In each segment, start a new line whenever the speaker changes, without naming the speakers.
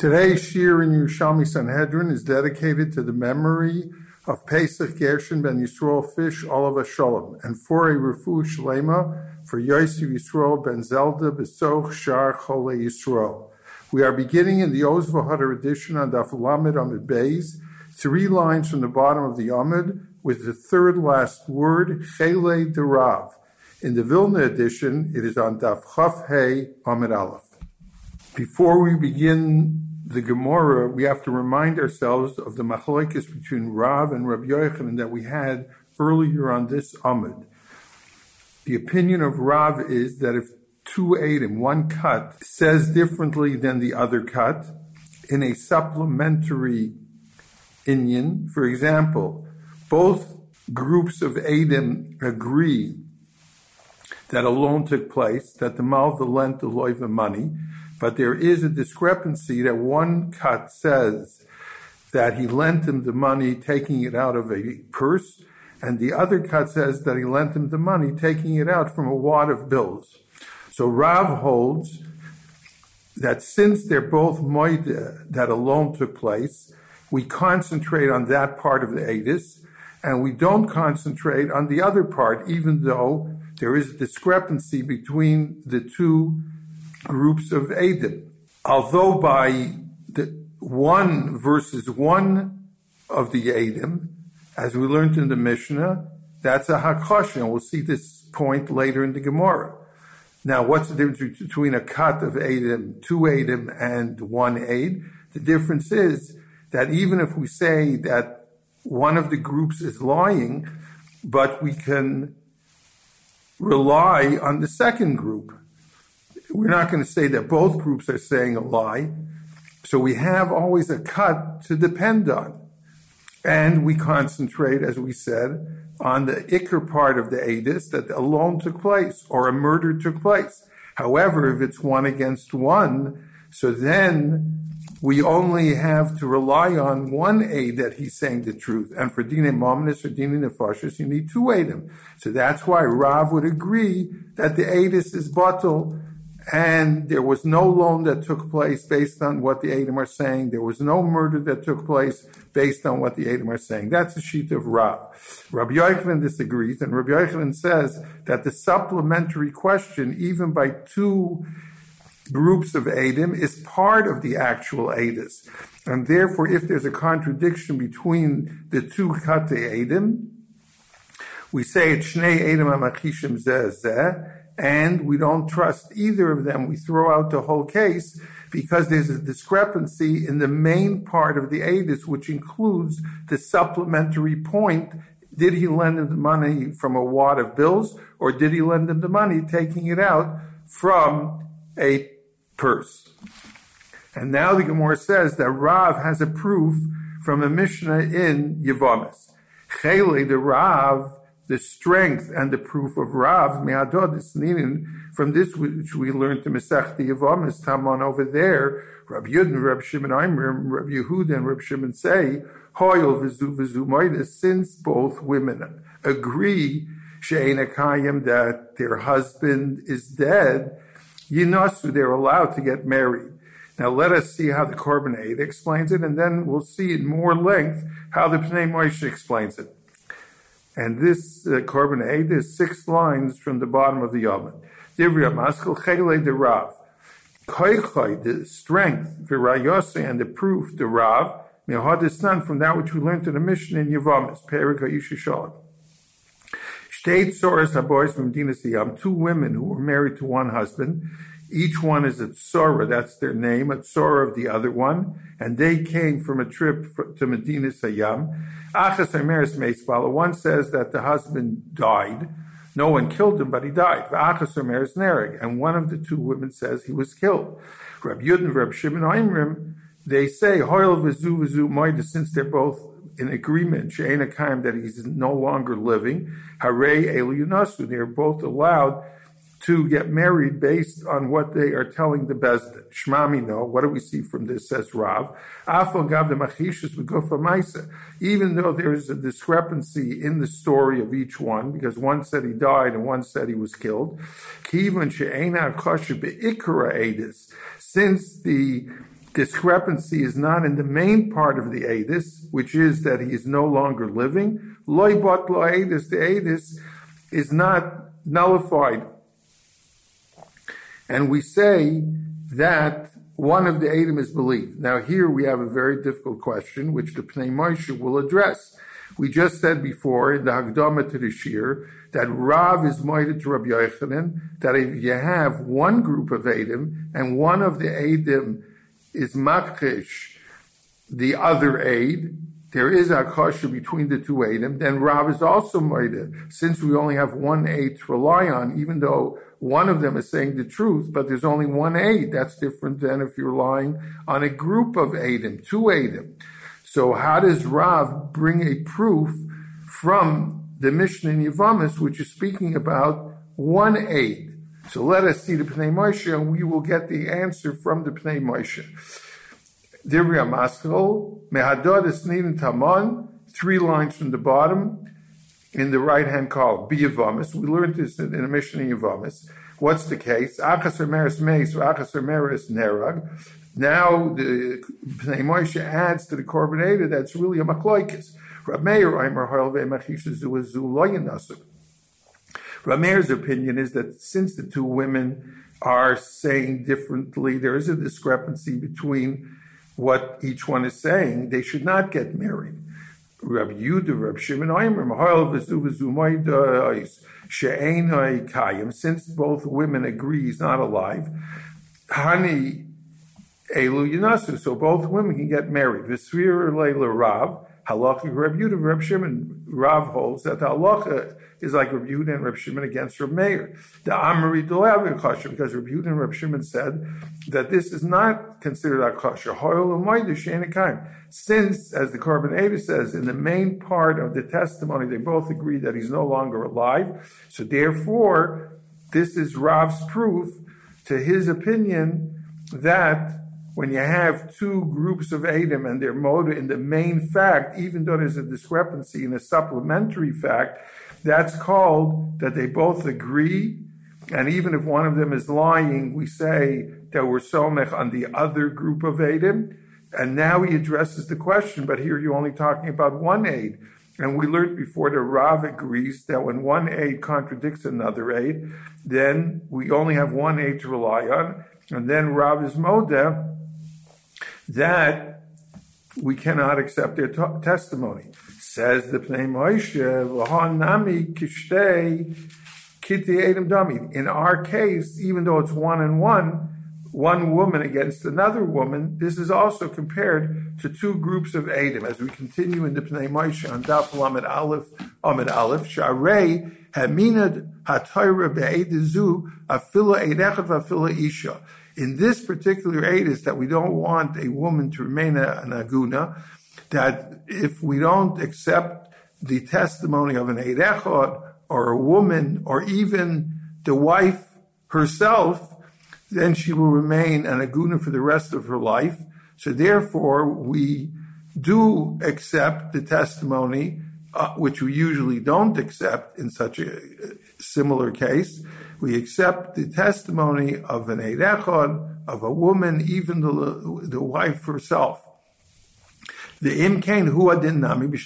Today's Shir in Yerushalmi Sanhedrin is dedicated to the memory of Pesach Gershon ben Yisrael Fish Oliver Shalom and for a Refu Shlema for Yosef Yisrael ben Zelda Besoch Shar Chole Yisrael. We are beginning in the Oz V'Hadar edition on Daf Lamed Amid Beis, three lines from the bottom of the Amid with the third last word Chele Derav. In the Vilna edition, it is on Daf Chaf Hey Amid Aleph. Before we begin the Gemara, we have to remind ourselves of the machlokes between Rav and Rabbi Yochanan that we had earlier on this Amud. The opinion of Rav is that if two in one cut, says differently than the other cut, in a supplementary inyan, for example, both groups of Adim agree that a loan took place, that the Malva lent the Loiva money, but there is a discrepancy that one cut says that he lent him the money taking it out of a purse, and the other cut says that he lent him the money taking it out from a wad of bills. So Rav holds that since they're both moide that a loan took place, we concentrate on that part of the Adis, and we don't concentrate on the other part, even though there is a discrepancy between the two groups of Adim. Although by the one versus one of the Adim, as we learned in the Mishnah, that's a Hakosh, and we'll see this point later in the Gemara. Now, what's the difference between a cut of Adim, two Adim, and one Aid? The difference is that even if we say that one of the groups is lying, but we can rely on the second group we're not going to say that both groups are saying a lie. So we have always a cut to depend on. And we concentrate, as we said, on the ikr part of the Adis that a loan took place or a murder took place. However, if it's one against one, so then we only have to rely on one aid that he's saying the truth. And for Dine Mominus or Dine Nefashis, you need two Adim. So that's why Rav would agree that the Adis is bottle and there was no loan that took place based on what the Adam are saying. There was no murder that took place based on what the Adam are saying. That's the sheet of Rav. Rabbi Yochanan disagrees, and Rabbi Yochanan says that the supplementary question, even by two groups of Adam, is part of the actual Adis. And therefore, if there's a contradiction between the two Kate Adam, we say it's Shnei Adam Amachishim Zeh Zeh, and we don't trust either of them. We throw out the whole case because there's a discrepancy in the main part of the ADIS, which includes the supplementary point. Did he lend him the money from a wad of bills, or did he lend him the money taking it out from a purse? And now the Gemara says that Rav has a proof from a Mishnah in Yevamis. Chele, the Rav, the strength and the proof of Rav me'adod is from this which we learned to Masechti Yavamis Taman over there. Rabbi Yudin, Rabbi Shimon Aimer, Rabbi Yehuda, and Rabbi Shimon say Hoyel v'zu v'zu Since both women agree she'ena kayim that their husband is dead, yinasu they're allowed to get married. Now let us see how the Korban explains it, and then we'll see in more length how the Pnei Moshe explains it. And this uh, Korban Eid is six lines from the bottom of the Yavin. Divya Maskal Chele de Rav. Koichai, the strength, Virayose, and the proof, the Rav, Mehadistan, from that which we learned in the Mishnah in Yavamis, Perika Yishishalim. State Soros Habois from Dinasiyam, two women who were married to one husband, each one is a Tzora, that's their name, a Tzora of the other one, and they came from a trip to Medina Sayyam. Achas Ameris Meisbala, one says that the husband died. No one killed him, but he died. Achas Ameris Nerig, and one of the two women says he was killed. Reb Yudin, Reb Shimon Aimrim, they say, Hoyel Vizu Vizu Moida, since they're both in agreement, She'ena Kaim, that he's no longer living, Hare Eliunasu, they're both allowed to get married based on what they are telling the Bezdin. Shmami no. What do we see from this? Says Rav. Even though there is a discrepancy in the story of each one, because one said he died and one said he was killed. Since the discrepancy is not in the main part of the Adis, which is that he is no longer living. Loy the Adis is not nullified. And we say that one of the Adam is believed. Now here we have a very difficult question, which the Pnei Moshe will address. We just said before in the Hagdama to the Shir that Rav is moided to Rabbi Yochanan, that if you have one group of Adam and one of the Adam is makrish, the other aid, there is a kasha between the two Adam, then Rav is also moided. Since we only have one aid to rely on, even though one of them is saying the truth, but there's only one aid. That's different than if you're lying on a group of Adam, two Adam. So how does Rav bring a proof from the Mishnah in Yavamis, which is speaking about one aid? So let us see the Pnei Moshe, and we will get the answer from the Pnei Moshe. Divya Maskal, Mehadod Esnin Taman, three lines from the bottom, in the right hand column, Biyavamis. We learned this in, in a Mishnah in Yavamis. What's the case? Achas Meres Meis, Achas Meres Nerag. Now the Pnei Moshe adds to the Korban that's really a Machloikis. Rab Meir, Aimer Hoilve Machisha Zuazu Loyanasu. Rameir's opinion is that since the two women are saying differently, there is a discrepancy between what each one is saying. They should not get married. Rabbi Yehuda, Rabbi Shimon Aimer, Mahal v'zu v'zu moidois she'enoi kayim. Since both women agree he's not alive, Hani elu yinasu. So both women can get married. V'svir leila Rav halacha Reb Yehuda, Reb Shimon. Rav holds that the halacha is like Reb Yehuda and Rabbi Shimon against Rabbi Meir. The Amari Dolav Akasha, because Reb Yehuda and Rabbi Shimon said that this is not considered a Akasha. Since, as the Korban Eda says, in the main part of the testimony, they both agree that he's no longer alive. So therefore, this is Rav's proof to his opinion that when you have two groups of Adam and their motive in the main fact, even though there's a discrepancy in a supplementary fact, that's called that they both agree. And even if one of them is lying, we say that we're somech on the other group of Adam. And now he addresses the question, but here you're only talking about one aid. And we learned before the Rav agrees that when one aid contradicts another aid, then we only have one aid to rely on. And then Rav is moda that we cannot accept their t- testimony. Says the Pnei Moshe. In our case, even though it's one and one, one woman against another woman, this is also compared to two groups of Adam. As we continue in the Pnei Moshe on Daf Lamed Aleph, Amid Aleph, Sharei Haminad HaTorah Be'edizu Afila Eidechad Afila Isha. In this particular is that we don't want a woman to remain an aguna, that if we don't accept the testimony of an Eidechad or a woman or even the wife herself, then she will remain an aguna for the rest of her life. So therefore, we do accept the testimony, uh, which we usually don't accept in such a similar case. We accept the testimony of an Eidechad, of a woman, even the, the wife herself. The imkain hu adin nami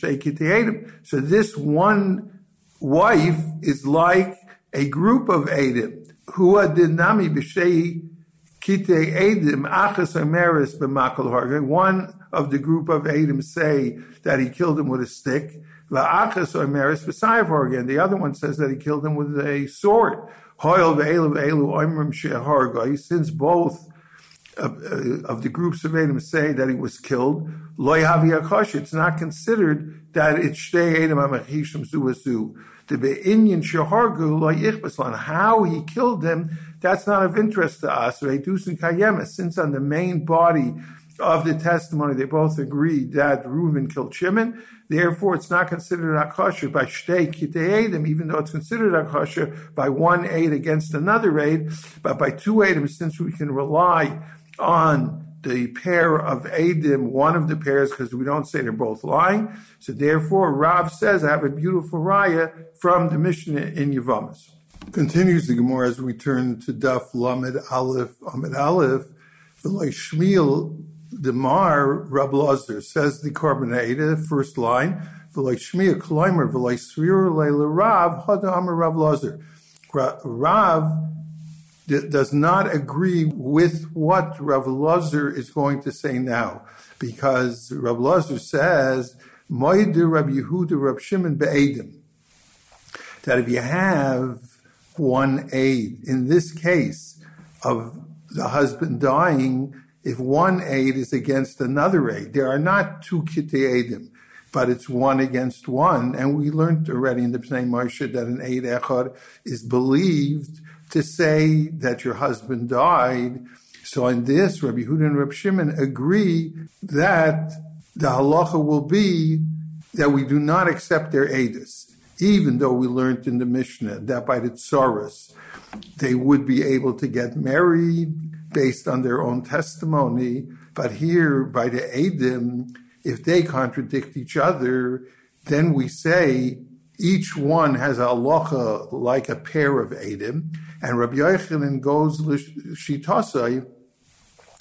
So this one wife is like a group of Adam. Hu adin nami b'shtei kitei Adam achas ameris b'makal harga. One of the group of Adam say that he killed him with a stick. Va'achas ameris b'sayav harga. And the other one says that he killed him with a sword. Since both of, uh, of the groups of Adam say that he was killed, loy havi It's not considered that it's shtei. How he killed them, that's not of interest to us. Since on the main body of the testimony, they both agreed that Reuven killed Shimon. Therefore, it's not considered akasha by shtei kitei Adam, even though it's considered akasha by one aid against another aid. But by two Adam, since we can rely on the pair of Adim, one of the pairs, because we don't say they're both lying. So therefore, Rav says, I have a beautiful raya from the Mishnah in Yavamas. Continues the Gemara as we turn to Daf Lamed Aleph Amid Aleph. Shmiel the Mar Rab Lazar says the Korban first line, V'loi Shmiya Kleimer V'loi Svir Leila Rav Hada Amar Rab Lazar. Rav does not agree with what Rav Lazar is going to say now, because Rav Lazar says, Moide Rab Yehuda Rab Shimon Be'edim, that if you have one aid, in this case of the husband dying, if one aid is against another aid, there are not two kitei but it's one against one. And we learned already in the Pnei Moshe that an aid echad is believed to say that your husband died. So in this, Rabbi Huda and Rabbi Shimon agree that the halacha will be that we do not accept their edus, even though we learned in the Mishnah that by the tsaras they would be able to get married based on their own testimony. But here, by the edim, if they contradict each other, then we say each one has a halacha like a pair of edim, and Rabbi Yochanan goes shitasai,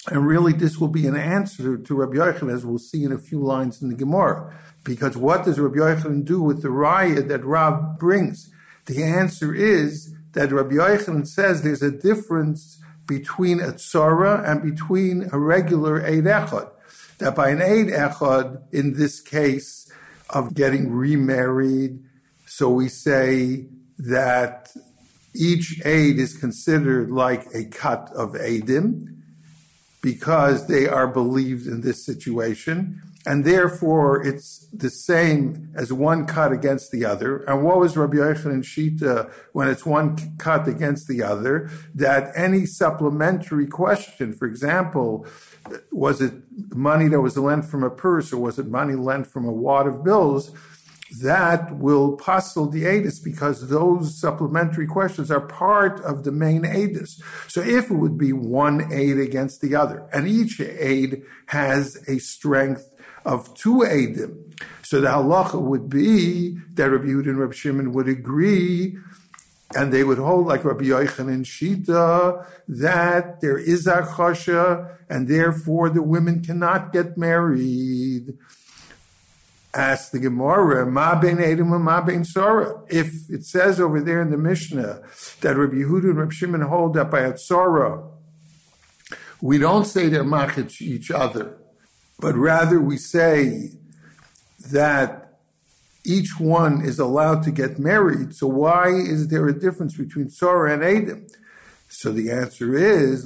and really this will be an answer to Rabbi Yochanan, as we'll see in a few lines in the Gemara. Because what does Rabbi Yochanan do with the raya that Rab brings? The answer is that Rabbi Yochanan says there's a difference between a tzara and between a regular Eid Echad. That by an Eid Echad, in this case of getting remarried, so we say that each aid is considered like a cut of Eidim because they are believed in this situation. And therefore, it's the same as one cut against the other. And what was Rabbi Yochanan Shita when it's one cut against the other? That any supplementary question, for example, was it money that was lent from a purse or was it money lent from a wad of bills? that will postle the ADIS because those supplementary questions are part of the main ADIS. So if it would be one aid against the other, and each aid has a strength of two aidim, so the halacha would be that Rabbi Yehuda and Rabbi Shimon would agree and they would hold like Rabbi Yochanan and Shita that there is a and therefore the women cannot get married. Ask the Gemara, Ma ben Edom and Ma ben Sora. If it says over there in the Mishnah that Rabbi Yehuda and Rabbi Shimon hold that by a Tzora, we don't say they're each other, but rather we say that each one is allowed to get married. So why is there a difference between Tzora and Adam? So the answer is,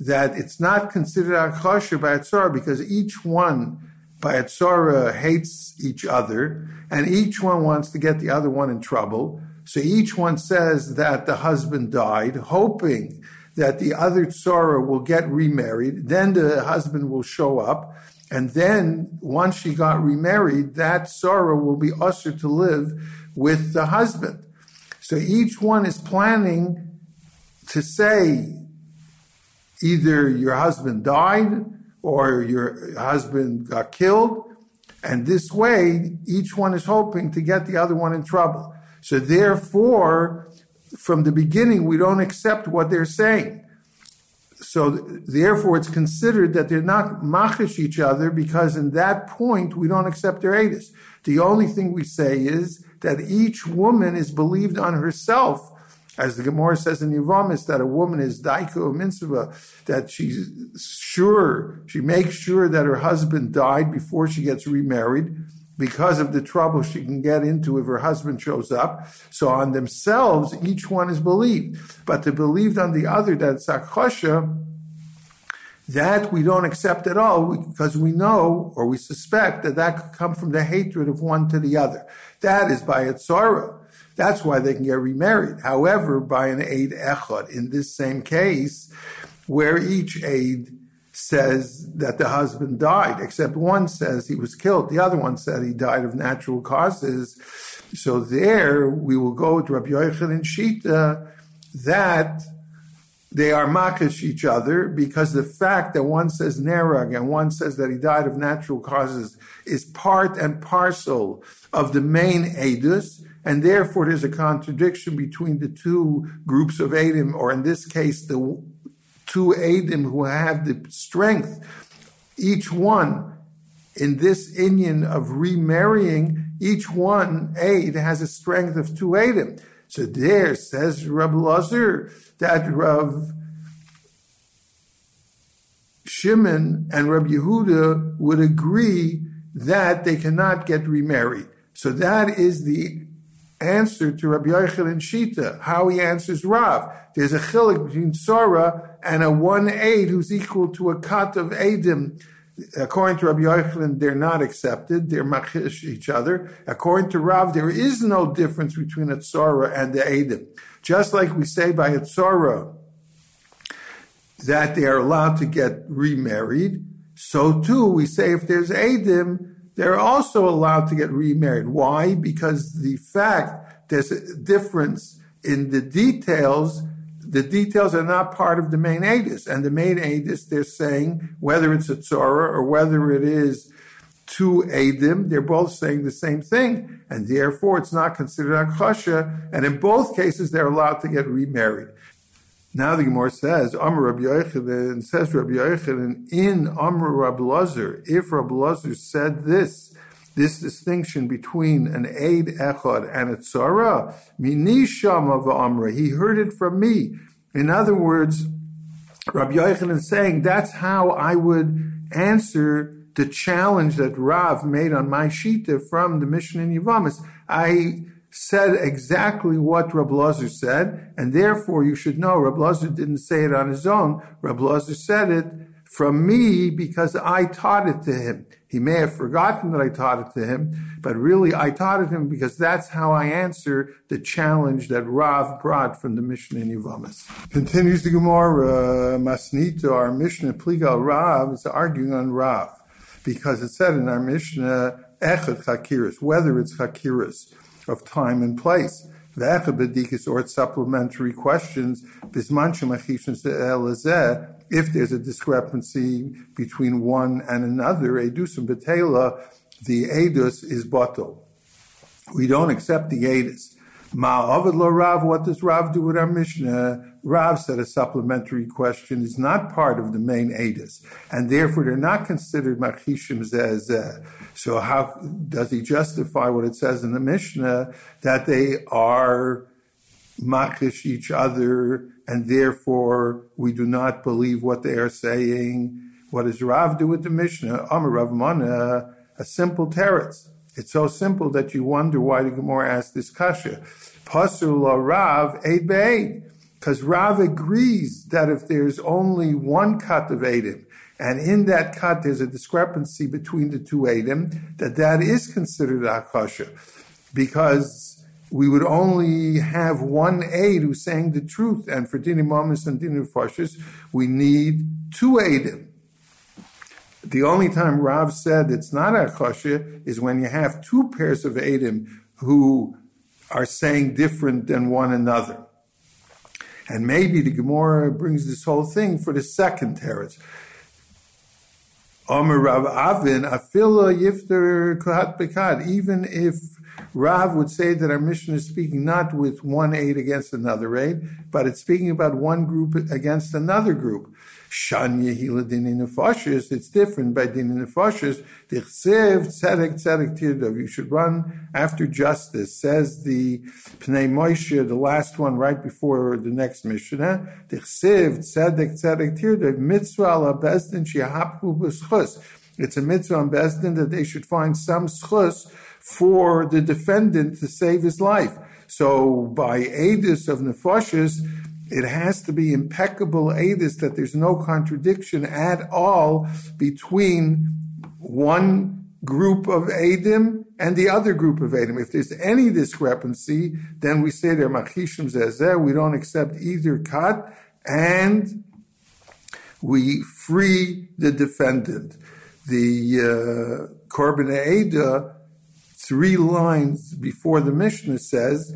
that it's not considered akasha by Atzara because each one by Atzara hates each other and each one wants to get the other one in trouble. So each one says that the husband died, hoping that the other Tzara will get remarried. Then the husband will show up. And then once she got remarried, that Tzara will be ushered to live with the husband. So each one is planning to say either your husband died or your husband got killed. And this way, each one is hoping to get the other one in trouble. So therefore, from the beginning, we don't accept what they're saying. So therefore, it's considered that they're not machish each other because in that point, we don't accept their edus. The only thing we say is that each woman is believed on herself as the Gemara says in Yevamis, that a woman is daiko mitzvah, that she's sure, she makes sure that her husband died before she gets remarried because of the trouble she can get into if her husband shows up. So on themselves, each one is believed. But to believe on the other that it's that we don't accept at all because we know or we suspect that that could come from the hatred of one to the other. That is by its sorrow. That's why they can get remarried. However, by an aid echad, in this same case, where each aid says that the husband died, except one says he was killed, the other one said he died of natural causes. So there we will go to Rabbi Yochanan and Shita that they are makish each other because the fact that one says nerag and one says that he died of natural causes is part and parcel of the main edus and therefore there's a contradiction between the two groups of Adim, or in this case, the two Adim who have the strength, each one in this inyan of remarrying, each one aid has a strength of two Adim. So there says Rabbi Lazar that Rav Shimon and Rabbi Yehuda would agree that they cannot get remarried. So that is the answer to Rabbi and Shita, how he answers Rav. There's a chilik between Sora and a one aid who's equal to a cut of Adim. According to Rabbi Yochanan, they're not accepted. They're machish each other. According to Rav, there is no difference between a Tzora and the Adim. Just like we say by a Tzora that they are allowed to get remarried, so too we say if there's Adim, they're also allowed to get remarried. Why? Because the fact there's a difference in the details. The details are not part of the main Adis. And the main Adis, they're saying, whether it's a Torah or whether it is two Adim, they're both saying the same thing. And therefore, it's not considered Akasha. And in both cases, they're allowed to get remarried. Now the Gemara says, Amr Rabbi Yochanan, says Rabbi Yochanan, in Amr Rabbi Lazar, if Rabbi Lazar said this, this distinction between an aid echad and a tzara, minisham of Amra, he heard it from me. In other words, Rabbi Yochanan is saying, that's how I would answer the challenge that Rav made on my shita from the Mishnah in Yavamas. I said exactly what Rab Lazar said, and therefore you should know Rab Lazar didn't say it on his own. Rab Lazar said it from me because I taught it to him. He may have forgotten that I taught it to him, but really I taught it to him because that's how I answer the challenge that Rav brought from the Mishnah in Yavamas. Continues the Gemara, uh, Masnita, our Mishnah, Pligal Rav, is arguing on Rav because it said in our Mishnah, Echad Chakiris, whether it's Chakiris of time and place. Or supplementary questions, if there's a discrepancy between one and another, edusum betela, the edus is bottle. We don't accept the edus. Ma'avid lo Rav, what does Rav do with our Mishnah? Rav said a supplementary question is not part of the main edus, and therefore they're not considered machishim zeh So how does he justify what it says in the Mishnah that they are machish each other, and therefore we do not believe what they are saying? What does Rav do with the Mishnah? Amar Rav Mana, a simple teretz. It's so simple that you wonder why the Gemara asked this kasha. Pasul Rav Eid Be'ed. Because Rav agrees that if there's only one cut of Edim, and in that cut there's a discrepancy between the two Edim, that that is considered Akasha. Because we would only have one aid who's saying the truth, and for Dini Mamas and Dini Fashis, we need two Edim. The only time Rav said it's not Akasha is when you have two pairs of Adim who are saying different than one another. And maybe the Gemara brings this whole thing for the second teretz. Omer Rav Avin, Afila Yifter even if Rav would say that our Mishnah is speaking not with one aid against another aid, but it's speaking about one group against another group. Shanya Hila Dini Nefashis, it's different by Dini Nefashis. Dichsev Tzedek Tzedek Tirdov, you should run after justice, says the Pnei Moshe, the last one right before the next Mishnah. Dichsev Tzedek Tzedek Tirdov, Mitzvah ala Bezdin Shihapu B'schus. It's a mitzvah on Bezdin that they should find some schus for the defendant to save his life. So by Adis of Nefashis, it has to be impeccable edus that there's no contradiction at all between one group of Adim and the other group of Adim. If there's any discrepancy, then we say they're machishim zezeh. We don't accept either cut, and we free the defendant. The uh, Korban Eda, three lines before the Mishnah says,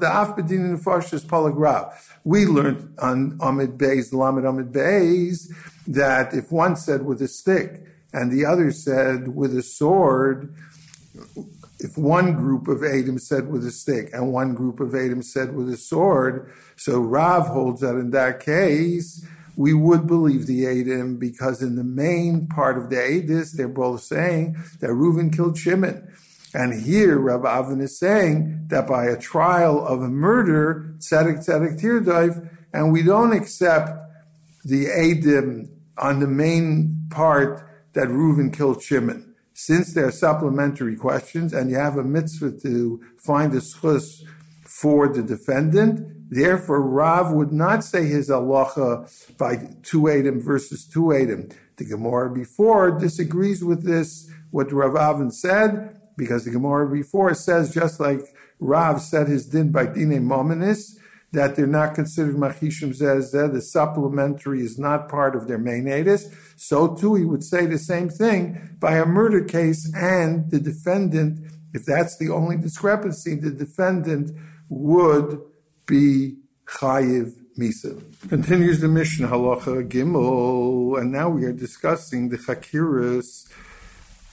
The. We learned on Amid Beis, Lamed Amid Beis, that if one said with a stick and the other said with a sword, if one group of Adam said with a stick and one group of Adam said with a sword, so Rav holds that in that case, we would believe the Adam because in the main part of the Adis, they're both saying that Reuven killed Shimon. And here, Rabbi Avin is saying that by a trial of a murder, tzedek tzedek tirdaif, and we don't accept the Adim on the main part that Reuven killed Shimon. Since they're supplementary questions and you have a mitzvah to find a schus for the defendant, therefore Rav would not say his halacha by two Adim versus two Adim. The Gemara before disagrees with this, what Rav Avin said, because the Gemara before says just like Rav said his din by dine mominis, that they're not considered machishim zeh the supplementary is not part of their main edis. So too, he would say the same thing by a murder case and the defendant, if that's the only discrepancy, the defendant would be chayiv misa. Continues the Mishnah halacha gimel, and now we are discussing the chakiras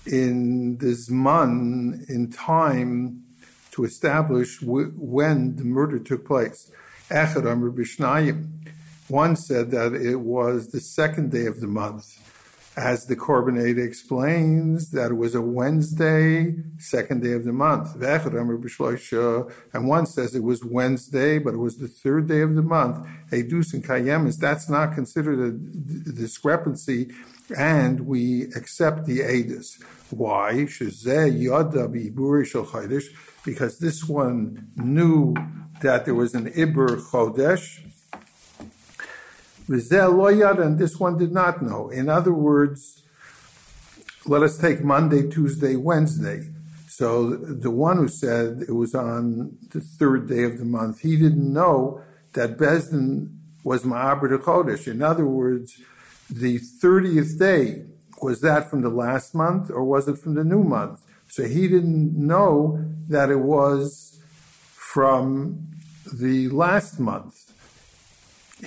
in this man in time to establish w- when the murder took place. One said that it was the second day of the month. As the Korban explains, that it was a Wednesday, second day of the month. And one says it was Wednesday, but it was the third day of the month. Edus and Kayemis, that's not considered a discrepancy, and we accept the Edus. Why? Because this one knew that there was an Ibr Chodesh, and this one did not know. In other words, let us take Monday, Tuesday, Wednesday. So the one who said it was on the third day of the month, he didn't know that Besdin was Ma'abr Chodesh. In other words, the 30th day, was that from the last month or was it from the new month? So he didn't know that it was from the last month.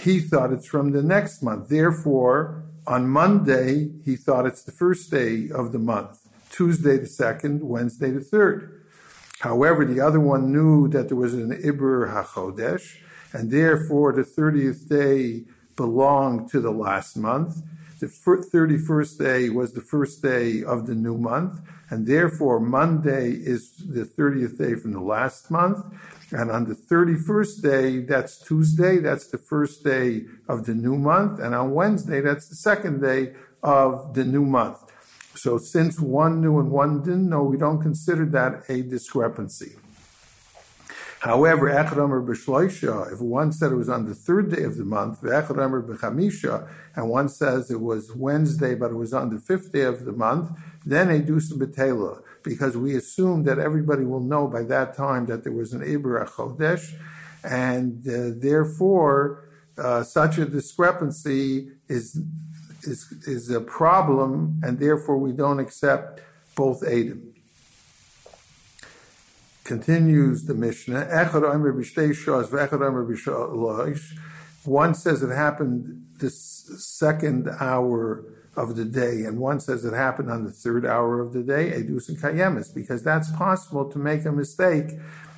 He thought it's from the next month. Therefore, on Monday, he thought it's the first day of the month, Tuesday the second, Wednesday the third. However, the other one knew that there was an Ibr HaChodesh, and therefore the 30th day belonged to the last month. The 31st day was the first day of the new month, and therefore Monday is the 30th day from the last month. And on the 31st day, that's Tuesday, that's the first day of the new month. And on Wednesday, that's the second day of the new month. So since one knew and one didn't know, we don't consider that a discrepancy. However, if one said it was on the third day of the month, and one says it was Wednesday, but it was on the fifth day of the month, then a dusa betela, because we assume that everybody will know by that time that there was an Ibra Chodesh, and uh, therefore uh, such a discrepancy is, is, is a problem, and therefore we don't accept both Adam. Continues the Mishnah, one says it happened this second hour of the day, and one says it happened on the third hour of the day, edus and kayemis, because that's possible to make a mistake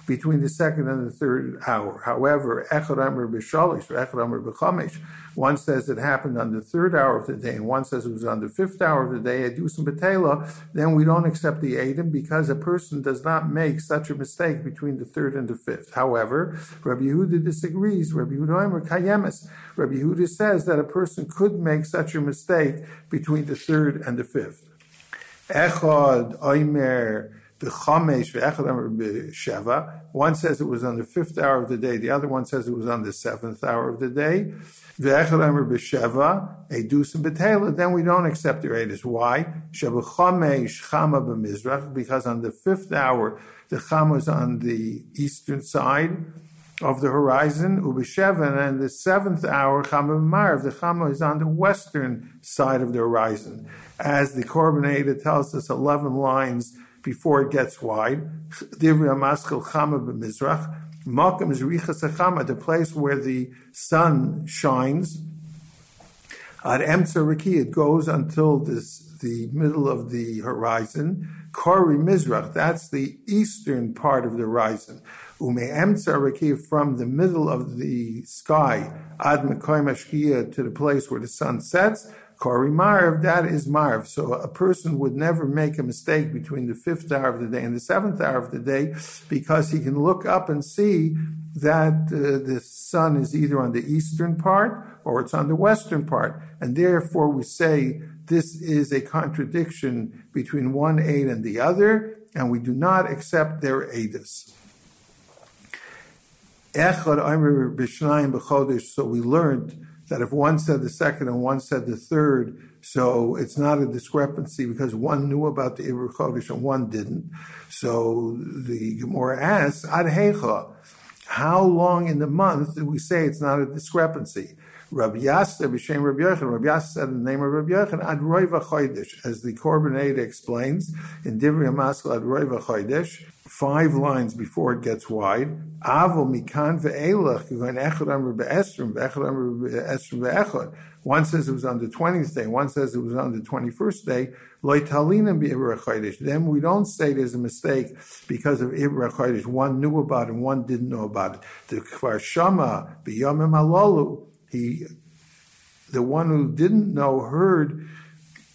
between the second and the third hour. However, Echad Amr B'Shalish, Echad Amr B'Chamesh, one says it happened on the third hour of the day, and one says it was on the fifth hour of the day, Edusim B'Tela, then we don't accept the Adam because a person does not make such a mistake between the third and the fifth. However, Rabbi Yehuda disagrees. Rabbi Yehuda Amr Kayemis. Rabbi Yehuda says that a person could make such a mistake between the third and the fifth. Echad Oimer one says it was on the fifth hour of the day, the other one says it was on the seventh hour of the day. Then we don't accept the Edis. Why? Because on the fifth hour, the Cham was on the eastern side of the horizon, Ubishevan, and the seventh hour, Chama Marv, the Chama is on the western side of the horizon. As the Korban tells us 11 lines before it gets wide. Malkim is Richas the place where the sun shines. At Emtsa it goes until this the middle of the horizon. Kori Mizrach, that's the eastern part of the horizon. Ume Emtsa from the middle of the sky, Ad Mekoy to the place where the sun sets. Kori Marv, that is Marv. So a person would never make a mistake between the fifth hour of the day and the seventh hour of the day because he can look up and see that uh, the sun is either on the eastern part or it's on the western part. And therefore we say this is a contradiction between one aid and the other, and we do not accept their aidus. So we learned that if one said the second and one said the third, so it's not a discrepancy because one knew about the Ibr Chodesh and one didn't. So the Gemara asks, Ad Hecha, how long in the month do we say it's not a discrepancy? Rabbi Yasta b'shem Rabbi Yochanan. Rabbi Yasta said in the name of Rabbi Yochanan, Ad Roiva Chodesh, as the Korban explains in Divrei Maskal Ad Roiva Chodesh, five lines before it gets wide. Avol mikan ve'elach going echad be'esrim ve'echad amr be'esrim ve'echad. One says it was on the 20th day, one says it was on the 21st day. Then we don't say there's a mistake because of Ibra Chodesh. One knew about it, one didn't know about it. The Kfar Shama, B'yamim Alolu, he, the one who didn't know heard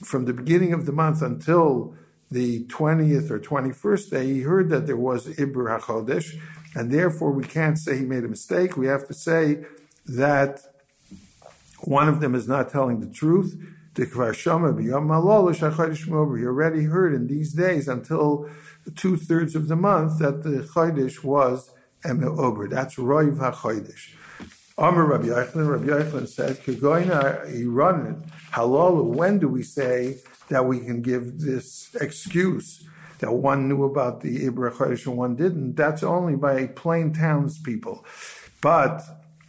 from the beginning of the month until the 20th or 21st day, he heard that there was Ibr HaChodesh, and therefore we can't say he made a mistake. We have to say that one of them is not telling the truth. He already heard in these days until two thirds of the month that the Chodesh was Ober. That's Roiv HaChodesh. Amr Rabbi Yochanan, Rabbi said, Kegoina Iranin, halal, when do we say that we can give this excuse that one knew about the Ibra Chodesh and one didn't? That's only by plain townspeople. But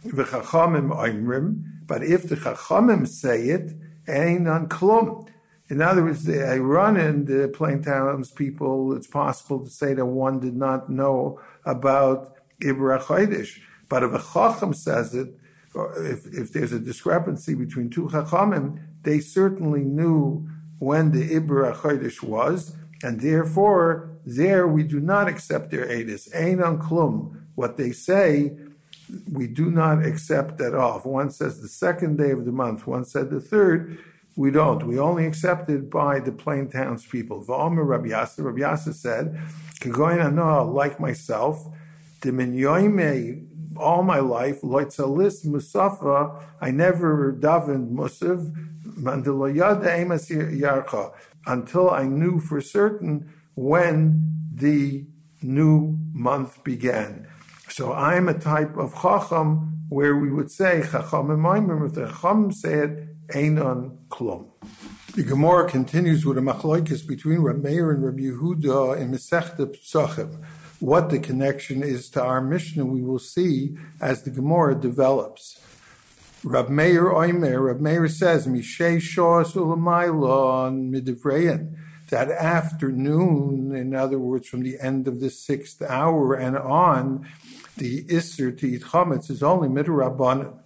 v'chachamim oimrim, but if the chachamim say it, ain't on klum. In other words, the Iranin, the plain townspeople, it's possible to say that one did not know about Ibra Chodesh. But if a Chacham says it, if, if there's a discrepancy between two Chachamim, they certainly knew when the Ibra Chodesh was, and therefore, there we do not accept their edus. Ein on klum. What they say, we do not accept at all. One says the second day of the month, one said the third, we don't. We only accept it by the plain townspeople. V'omer Rabbi Yasser, Rabbi Yasser said, like myself, the all my life, loitzalis musafa, I never davened musav, yarcha, until I knew for certain when the new month began. So I'm a type of chacham where we would say chacham and if the chacham said einon klum. The Gemara continues with a machlokes between Reb Meir and Reb Yehuda in Masechta Psachim what the connection is to our Mishnah, we will see as the Gemara develops. Rab Meir Oimer, Rab Meir says, Mishay Shos Ulamailon Midivreyan, that afternoon, in other words, from the end of the sixth hour and on, the Isser to eat chametz is only midrabanan.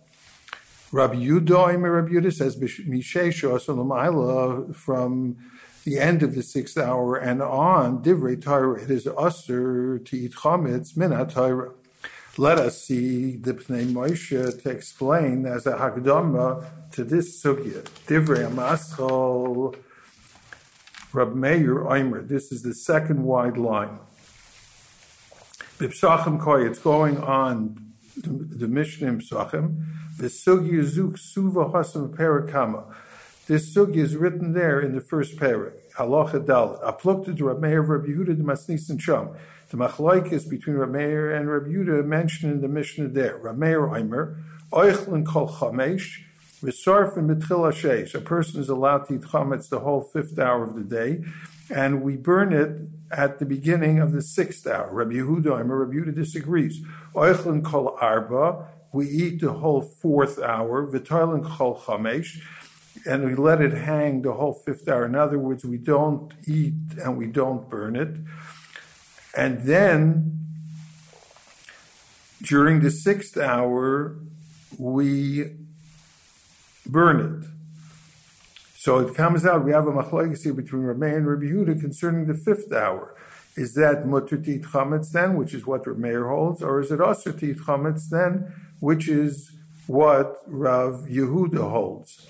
Rabbi Yudah Oimer, Yudah says, Mishay Shos Ulamailon from the end of the sixth hour and on, divrei Torah, it is usher to eat chametz minat Torah. Let us see the Pnei Moshe to explain as a hakdama to this sugya. Divrei Amaschol, Rab Meir Oimer. This is the second wide line. Bipsachim Koy, it's going on the, Mishnah. The sugya zuk suva hasam perakama. This sugi is written there in the first parak. Halacha Dalit. Aplukta to Meir Rab Yehuda de Masnis and Sham. The machlaikis between Rab Meir and Rab Yehuda mentioned in the Mishnah there. Rab Meir Oimer, Oichlin Kol Chamesh, V'sarf and Mitchil. A person is allowed to eat chametz the whole fifth hour of the day, and we burn it at the beginning of the sixth hour. Rabbi Yehuda Oimer, Rabbi Yehuda disagrees. Oichlin Kol Arba, we eat the whole fourth hour. V'tarlin Kol Chamesh, and we let it hang the whole fifth hour. In other words, we don't eat and we don't burn it. And then during the sixth hour, we burn it. So it comes out we have a machlokes between Rameir and Rabbi Yehuda concerning the fifth hour. Is that mutter to chametz then, which is what Rameir holds, or is it also to chametz then, which is what Rav Yehuda holds?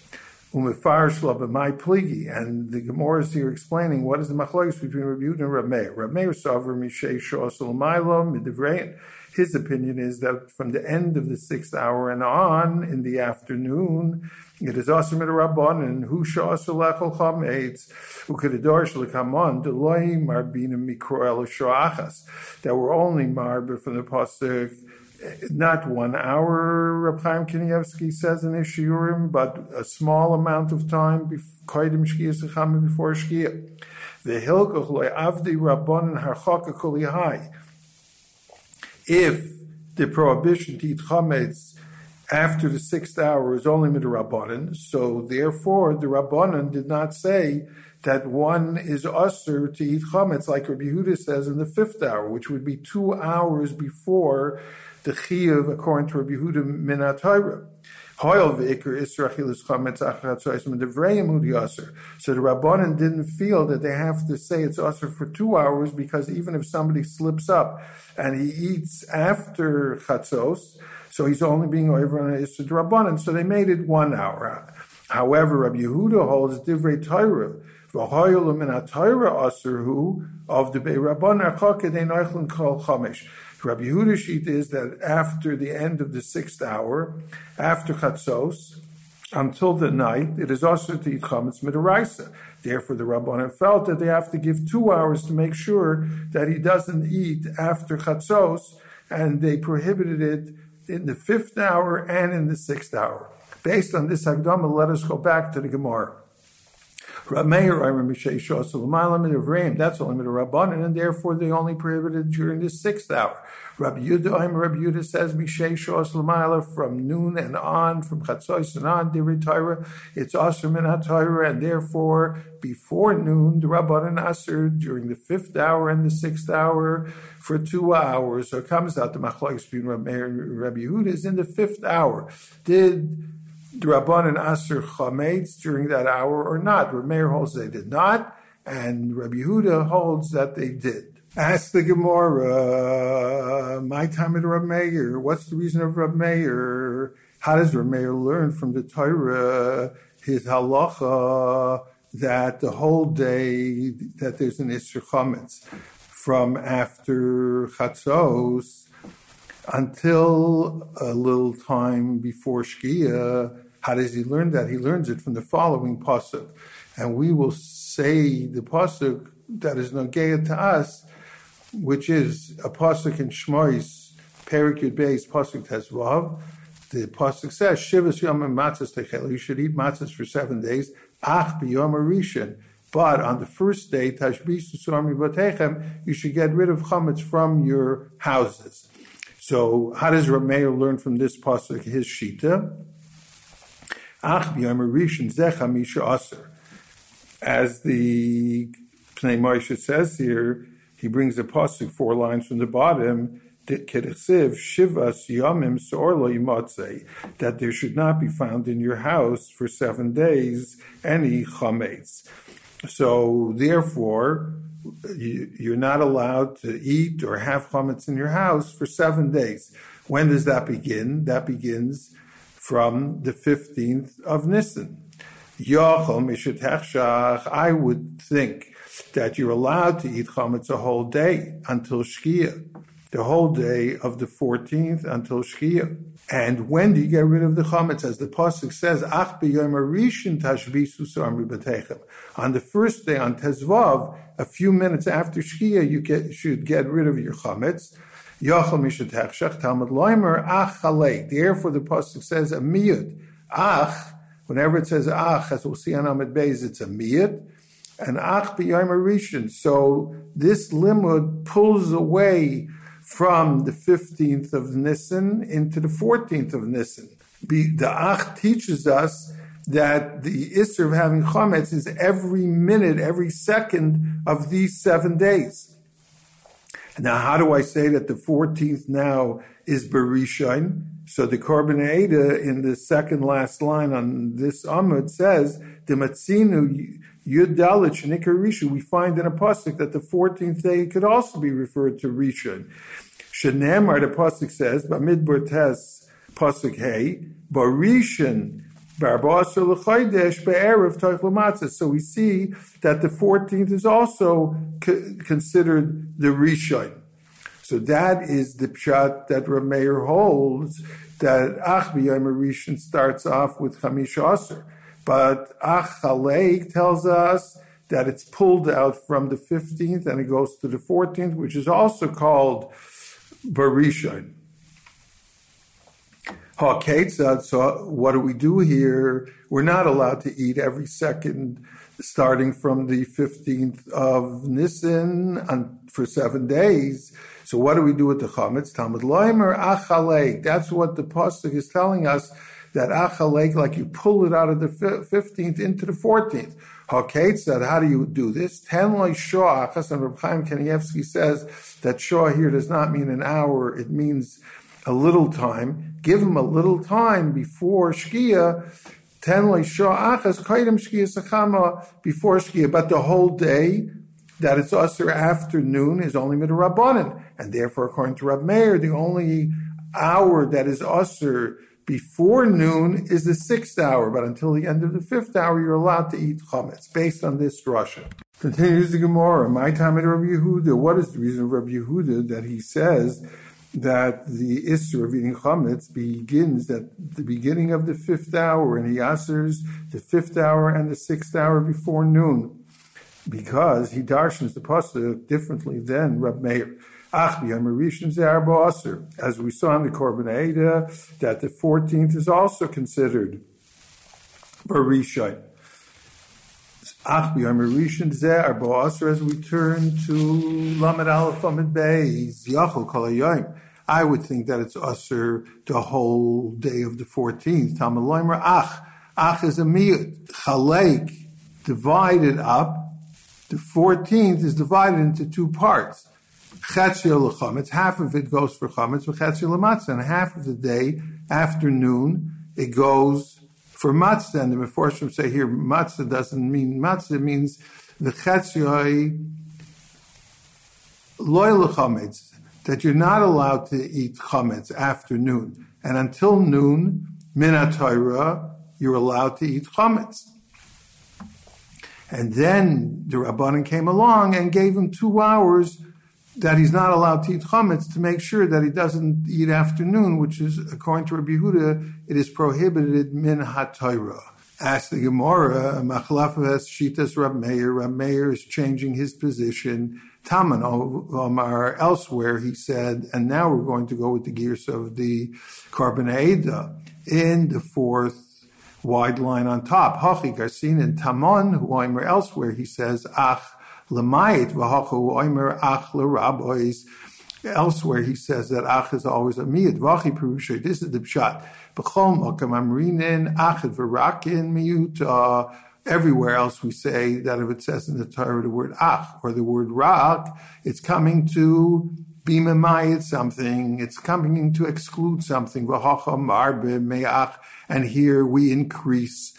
Umefarish my pligi, and the Gemara is here explaining what is the machlokes between Rabbi Yehuda and Rav Meir. Rav Meir sover mishay midivrein. His opinion is that from the end of the sixth hour and on in the afternoon, it is also midrabbanan who shosel lechol chametz who adorsh lekamon deloi marbina mikroel shoachas that were only marber from the pasuk not one hour, Reb Chaim Kanievsky says in Ishiurim, but a small amount of time before Shkia. The Hilkoch loy avdi rabbon harchaka kulihai. If the prohibition to eat chametz after the sixth hour is only midrabbanan, so therefore the rabbanan did not say that one is usher to eat chametz, like Rabbi Yehuda says in the fifth hour, which would be two hours before the chiyuv according to Rabbi Yehuda min. So the Rabbanan didn't feel that they have to say it's usher for two hours because even if somebody slips up and he eats after chatzos, so he's only being over on Isra Rabbanan, so they made it one hour. However, Rabbi Yehuda holds divrei Torah. Hu of the Bei Rabban Archakadei Neichlin Kol Chamesh. Rabbi Yehuda's sheet is that after the end of the sixth hour, after Chatzos, until the night, it is also to eat chametz midaraisa. Therefore, the Rabbanan felt that they have to give two hours to make sure that he doesn't eat after chatzos, and they prohibited it in the fifth hour and in the sixth hour. Based on this Hagdama, let us go back to the Gemara. Rameir, I remember Shei that's only with a Rabbanan, and therefore they only prohibited during the sixth hour. Rabbi Yudah, I'm Rabbi Yudah says Mishei Shos Lamayla from noon and on, from Chatzos and on, Divrei Torah, it's also min Torah, and therefore before noon, the Rabbanan Aser during the fifth hour and the sixth hour for two hours. So it comes out the Machlokes between Rabbi Meir and Rabbi Yehuda is in the fifth hour. Did the Rabbanan Aser Chametz during that hour or not. Rabbi holds they did not, and Rabbi Yehuda holds that they did. Ask the Gemara, my time at Rabbi Meir, what's the reason of Rabbi Meir? How does Rabbi Meir learn from the Torah his halacha that the whole day that there's an Isser Chametz from after Chatzos until a little time before Shkia how does he learn that? He learns it from the following pasuk, and we will say the pasuk that is nogeya to us, which is a pasuk in Shmois, Perikut Beis, pasuk Tezvav. The pasuk says, "Shivas yomim matzas techel." You should eat matzahs for seven days. Ach biyom arishin. But on the first day, batechem, you should get rid of chametz from your houses. So, how does Rameir learn from this pasuk his shita? Ach zecha misha aser. As the Pnei Moshe says here, he brings a pasuk four lines from the bottom. That there should not be found in your house for seven days any chametz. So therefore, you're not allowed to eat or have chametz in your house for seven days. When does that begin? That begins from the 15th of Nisan. Yachom Ishitahshach, I would think that you're allowed to eat chametz a whole day until Shkia, the whole day of the 14th until Shkia. And when do you get rid of the chametz? As the pasuk says, Ach On the first day, on Tezvav, a few minutes after Shkia, you get, should get rid of your chametz. Yochel mishatechshach Talmud loimer ach chalei. Therefore, the pasuk says a miyud. Ach, whenever it says ach, as we'll see on Amid Beis, it's a miyud. And ach b'yomer rishon. So this limud pulls away from the 15th of Nisan into the 14th of Nisan. The ach teaches us that the Isser of having chametz is every minute, every second of these seven days. Now, how do I say that the 14th now is Berishon? So the Korban Eda in the second last line on this Amud says, Dematzinu Yud Dalit Shanikar Rishon. We find in a pasuk that the 14th day could also be referred to Rishon. Shenemar, the pasuk says, Bamidbar Tes pasuk Hey, Barishan so we see that the 14th is also considered the Rishon. So that is the pshat that Rameir holds that Ach Rishon starts off with Chamish Aser. But Ach tells us that it's pulled out from the 15th and it goes to the 14th, which is also called Barishon. HaKetzad, so what do we do here? We're not allowed to eat every second starting from the 15th of Nisan on, for seven days. So what do we do with the chametz? Talmud loimer achalek. That's what the pasuk is telling us. That achalek, like you pull it out of the 15th into the 14th. HaKetzad, how do you do this? Ten loy shah. And Reb Chaim Kanievsky says that shah here does not mean an hour. It means a little time, give him a little time before Shkia, ten achas kaidem Shkia sachama before Shkia, but the whole day that it's usher afternoon is only midrabanan, and therefore, according to Rab Meir, the only hour that is usher before noon is the sixth hour, but until the end of the fifth hour, you're allowed to eat chametz, based on this drasha. Continues the Gemara, my time at Rabbi Yehuda. What is the reason of Rabbi Yehuda that he says that the Isser of eating chametz begins at the beginning of the fifth hour, and he answers the fifth hour and the sixth hour before noon, because he darshans the pasuk differently than Rab Meir. As we saw in the Korban Eda, that the 14th is also considered Barishai. As we turn to Lamed Aleph Amid Beis, Yachol Kol I would think that it's usher the whole day of the 14th. Talmud ach. Ach is a miyut. Chalek, divided up. The 14th is divided into two parts. L'chametz, half of it goes for chametz, but chetzio l'matzah, and half of the day, afternoon, it goes for matzah. And the Meforshim say here, matzah doesn't mean matzah, it means the chetzio loy l'chametz, that you're not allowed to eat chametz after noon. And until noon, minatayra, you're allowed to eat chametz. And then the Rabbanan came along and gave him two hours that he's not allowed to eat chametz to make sure that he doesn't eat afternoon, which is, according to Rabbi Yehuda, it is prohibited min hatayra. Ask the Gemara, Machlafas Shitas Rab Meir. Rab Meir is changing his position Taman Omar um, elsewhere, he said, and now we're going to go with the gears of the Korban in the fourth wide line on top. Hachi Garcin and Tamon, who elsewhere, he says, Ach Lamayit, Vahachu Oimer Ach Lerabois. Elsewhere, he says that Ach is always a miyad. Vachi Perusha. This is the pshat. B'chol Makam Amrinin Achad Verakin Miyut. Everywhere else we say that if it says in the Torah the word ach or the word rak, it's coming to be memayit something, it's coming to exclude something. And here we increase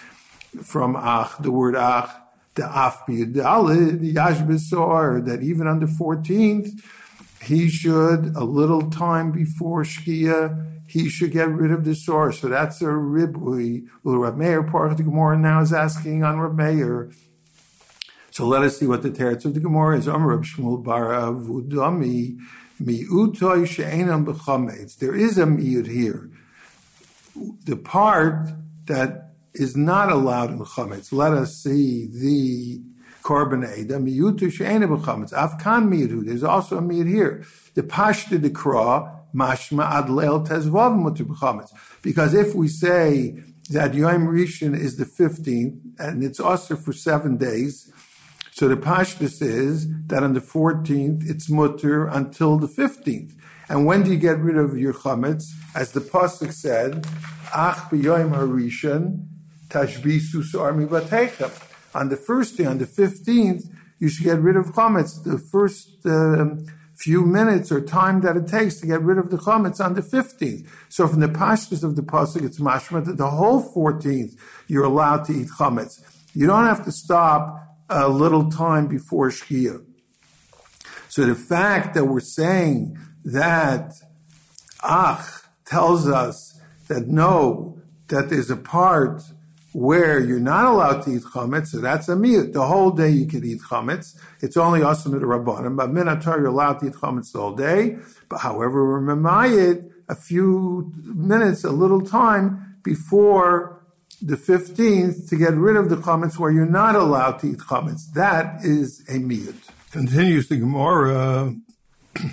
from ach, the word ach, the af the yashbesor, that even on the 14th, he should, a little time before Shkia, he should get rid of the source. So that's a ribui. Meir, part of the Gemara now is asking on Rab Meir. So let us see what the teretz of the Gemara is. Amr Rab Shmuel Bar Avudami mi'utoy she'enam b'chametz. There is a mi'ut here. The part that is not allowed in chametz. Let us see the korban eda mi'utoy she'enam b'chametz. Afkan mi'ut. There's also a mi'ut here. The pashta the kra mashma ad leil tezvav mutter Because if we say that Yom Rishon is the 15th and it's also for seven days, so the pashtus is that on the 14th it's mutter until the 15th. And when do you get rid of your chametz? As the pasuk said, ach b'yom harishon tashbisu armi batechem. On the first day, on the 15th, you should get rid of chametz. The first uh, few minutes or time that it takes to get rid of the chametz on the 15th. So from the pastures of the pasuk, it's mashma that the whole 14th you're allowed to eat chametz. You don't have to stop a little time before shkia. So the fact that we're saying that Ach tells us that no, that there's a part where you're not allowed to eat chametz, so that's a mute. The whole day you can eat chametz. It's only awesome to the rabbanim, but minatar you're allowed to eat chametz the whole day. But however, it a few minutes, a little time before the 15th to get rid of the chametz where you're not allowed to eat chametz. That is a miyut. Continues the Gemara.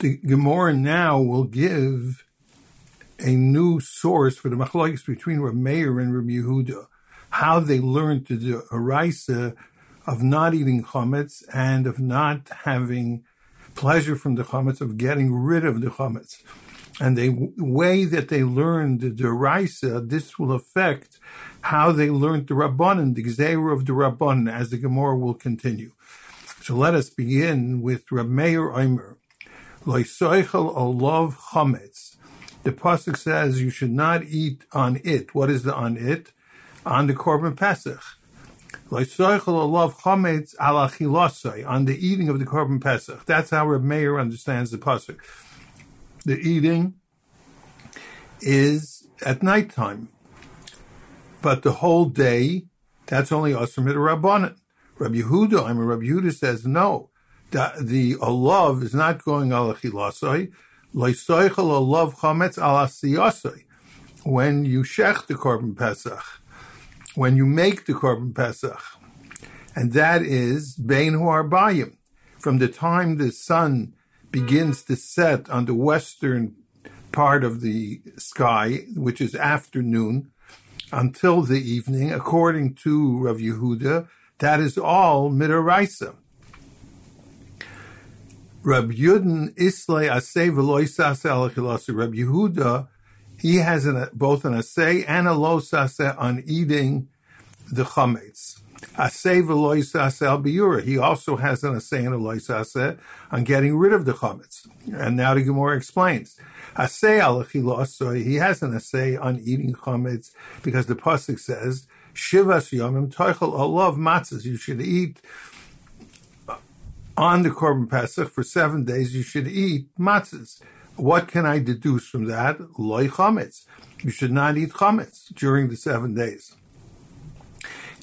the Gemara now will give a new source for the machlokes between Rav Meir and Rav Yehuda, how they learned to do a raisa of not eating chametz and of not having pleasure from the chametz, of getting rid of the chametz. And the way that they learned the deraisa, this will affect how they learned the rabbanon, the gzeira of the rabbanon, as the Gemara will continue. So let us begin with Rav Meir Omer. Loisoichel olav chametz the pasuk says you should not eat on it. What is the on it? On the korban pesach. On the eating of the korban pesach. That's how Reb Meir understands the pasuk. The eating is at nighttime, but the whole day that's only asr rabbanon. Rabbi Yehuda, I mean, Rabbi Yehuda says no. The, the olav is not going al when you shech the korban pesach, when you make the korban pesach, and that is bein huarbayim, from the time the sun begins to set on the western part of the sky, which is afternoon, until the evening, according to Rav Yehuda, that is all midaraisa. Rab Yudin Islay Asay Veloy Sase Rab Yehuda, he has an, both an Asay and a Lo Sase on eating the Chametz. Asay Veloy Sase Al Biura. He also has an Asay and a Lo Sase on getting rid of the Chametz. And now the Gemara explains. Asay Al he has an Asay on eating Chametz because the Pasuk says, Shivas Yomim Toichel Olav Matzahs. You should eat on the Korban Pesach for seven days you should eat matzahs. What can I deduce from that? Loy chametz. You should not eat chametz during the seven days.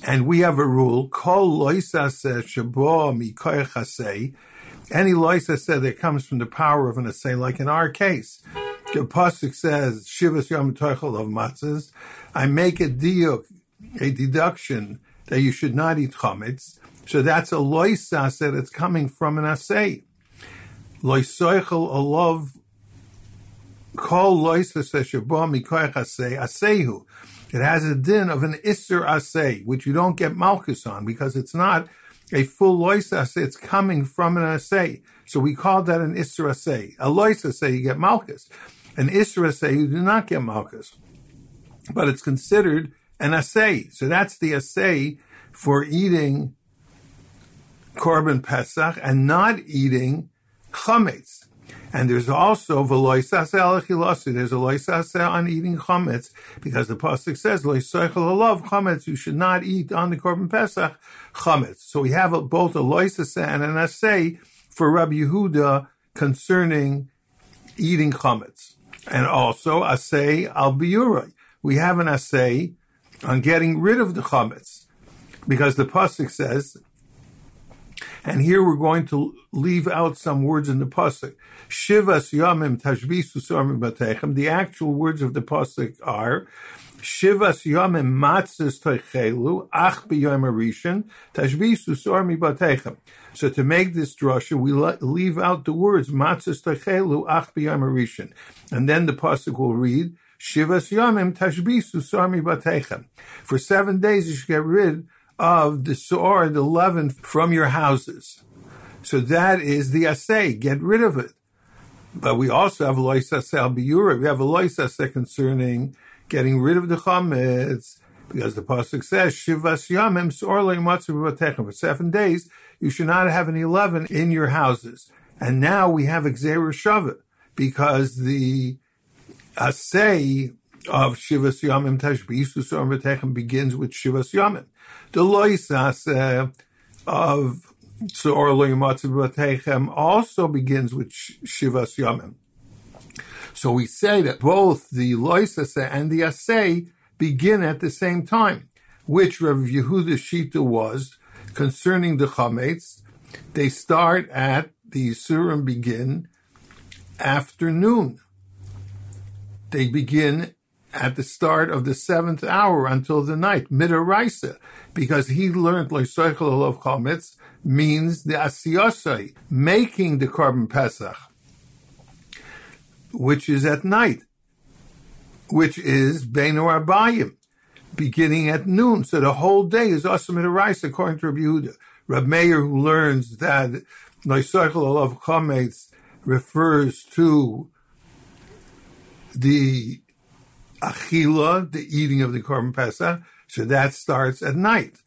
And we have a rule, kol loisaseh shabo mikoyach Any loisaseh that comes from the power of an assay, like in our case. The Pasuk says, Shivas Yom Toichel of matzahs. I make a diuk, a deduction that you should not eat chametz. So that's a loisas that it's coming from an asay. Loisoichel alov kol loisas shabo mikoich asay asehu. It has a din of an isser asay, which you don't get malchus on because it's not a full loisas. It's coming from an asay. So we call that an isser asay. A loisas you get malchus. An isser asay you do not get malchus. But it's considered an asay. So that's the asay for eating korban pesach and not eating chametz. And there's also v'loisase alachilosi. There's a loisase on eating chametz because the pasuk says loisachel alav chametz. You should not eat on the korban pesach chametz. So we have a, both a loisase and an assay for Rabbi Yehuda concerning eating chametz, and also assay al biurah. We have an assay on getting rid of the chametz because the pasuk says and here we're going to leave out some words in the pasuk. Shivas yamim tashbisu sarmim batechem. The actual words of the pasuk are Shivas yamim matzes toichelu ach b'yom arishin tashbisu sarmi batechem. So to make this drasha, we leave out the words matzes toichelu ach b'yom arishin, and then the pasuk will read. Shivas yamim tashbisu sarmi batechem. For seven days you should get rid of the sword, the leaven from your houses. So that is the assay. Get rid of it. But we also have a loisase al We have a loisase concerning getting rid of the chametz because the pasuk says Shivas Yamim Sorle For seven days, you should not have any leaven in your houses. And now we have Xer Shavat because the assay of Shivas Yamim Tashbisu Sorle begins with Shivas Yamim. The loisas uh, of Tzor also begins with Shivas Yamim. So we say that both the loisasa and the assay begin at the same time, which Rav Yehuda Shita was concerning the chametz. They start at the Surim begin afternoon. They begin at the start of the seventh hour until the night, midaraisa, because he learned loisoichel of chametz means the asiyosai, making the carbon pesach, which is at night, which is beinu arbayim, beginning at noon. So the whole day is also midaraisa, according to Rabbi Yehuda. Rab Meir, who learns that loisoichel of chametz refers to the achila, the eating of the korban pesach, so that starts at night.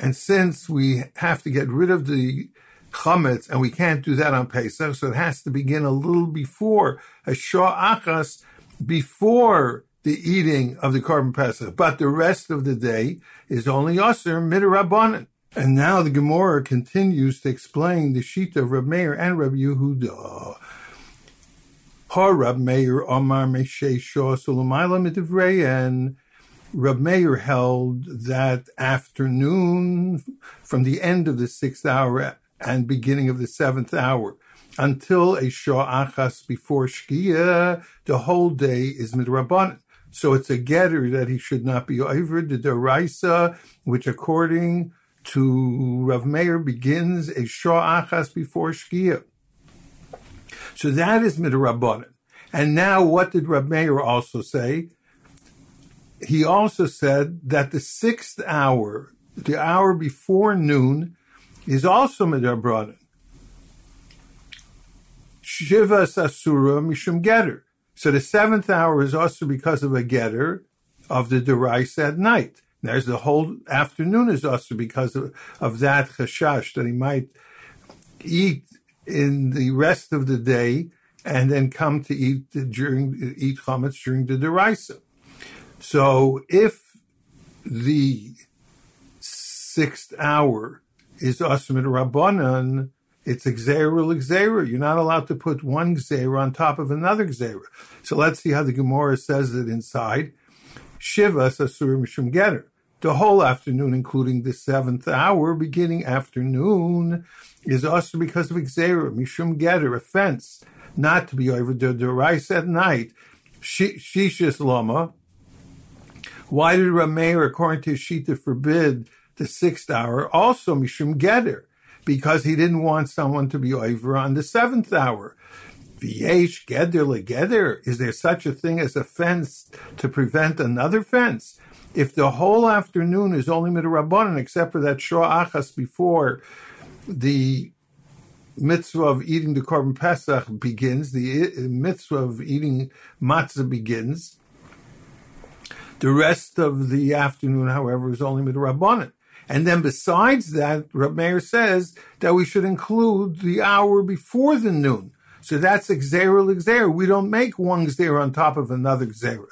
And since we have to get rid of the chametz, and we can't do that on Pesach, so it has to begin a little before a shah achas, before the eating of the korban pesach. But the rest of the day is only aser midrabanan. And now the Gemara continues to explain the shita of Rab Meir and Rab Yehuda. Rab Meir Omar Meshe Shah Sulamayla Midivrei, Rab Meir held that afternoon from the end of the sixth hour and beginning of the seventh hour until a Shah Achas before Shkia, the whole day is Midrabanan. So it's a getter that he should not be over the Deraisa, which according to Rav Meir begins a Shah Achas before Shkia. So that is midrabanan. And now, what did Rab Meir also say? He also said that the sixth hour, the hour before noon, is also midrabanan. Shiva Sasura Mishum Getter. So the seventh hour is also because of a getter of the derais at night. There's the whole afternoon is also because of, of that chashash that he might eat in the rest of the day and then come to eat during eat chametz during the derisa. So if the sixth hour is asmid rabbanan, it's xera xera. You're not allowed to put one xera on top of another xera. So let's see how the Gemara says it inside. Shiva sasur mishum getter. The whole afternoon, including the seventh hour, beginning afternoon, is also because of Xera, Mishum Getter, offense, not to be over the rice at night. Shishis Lama. Why did Rameir, according to Shita, forbid the sixth hour? Also Mishum Getter, because he didn't want someone to be over on the seventh hour. V'yesh Geder legeder. Is there such a thing as a fence to prevent another fence? If the whole afternoon is only midrabanan, except for that shor achas before the mitzvah of eating the korban pesach begins, the mitzvah of eating matzah begins. The rest of the afternoon, however, is only midrabanan. And then besides that, Rab Meir says that we should include the hour before the noon. So that's Xera Xera. We don't make one Xera on top of another Xera.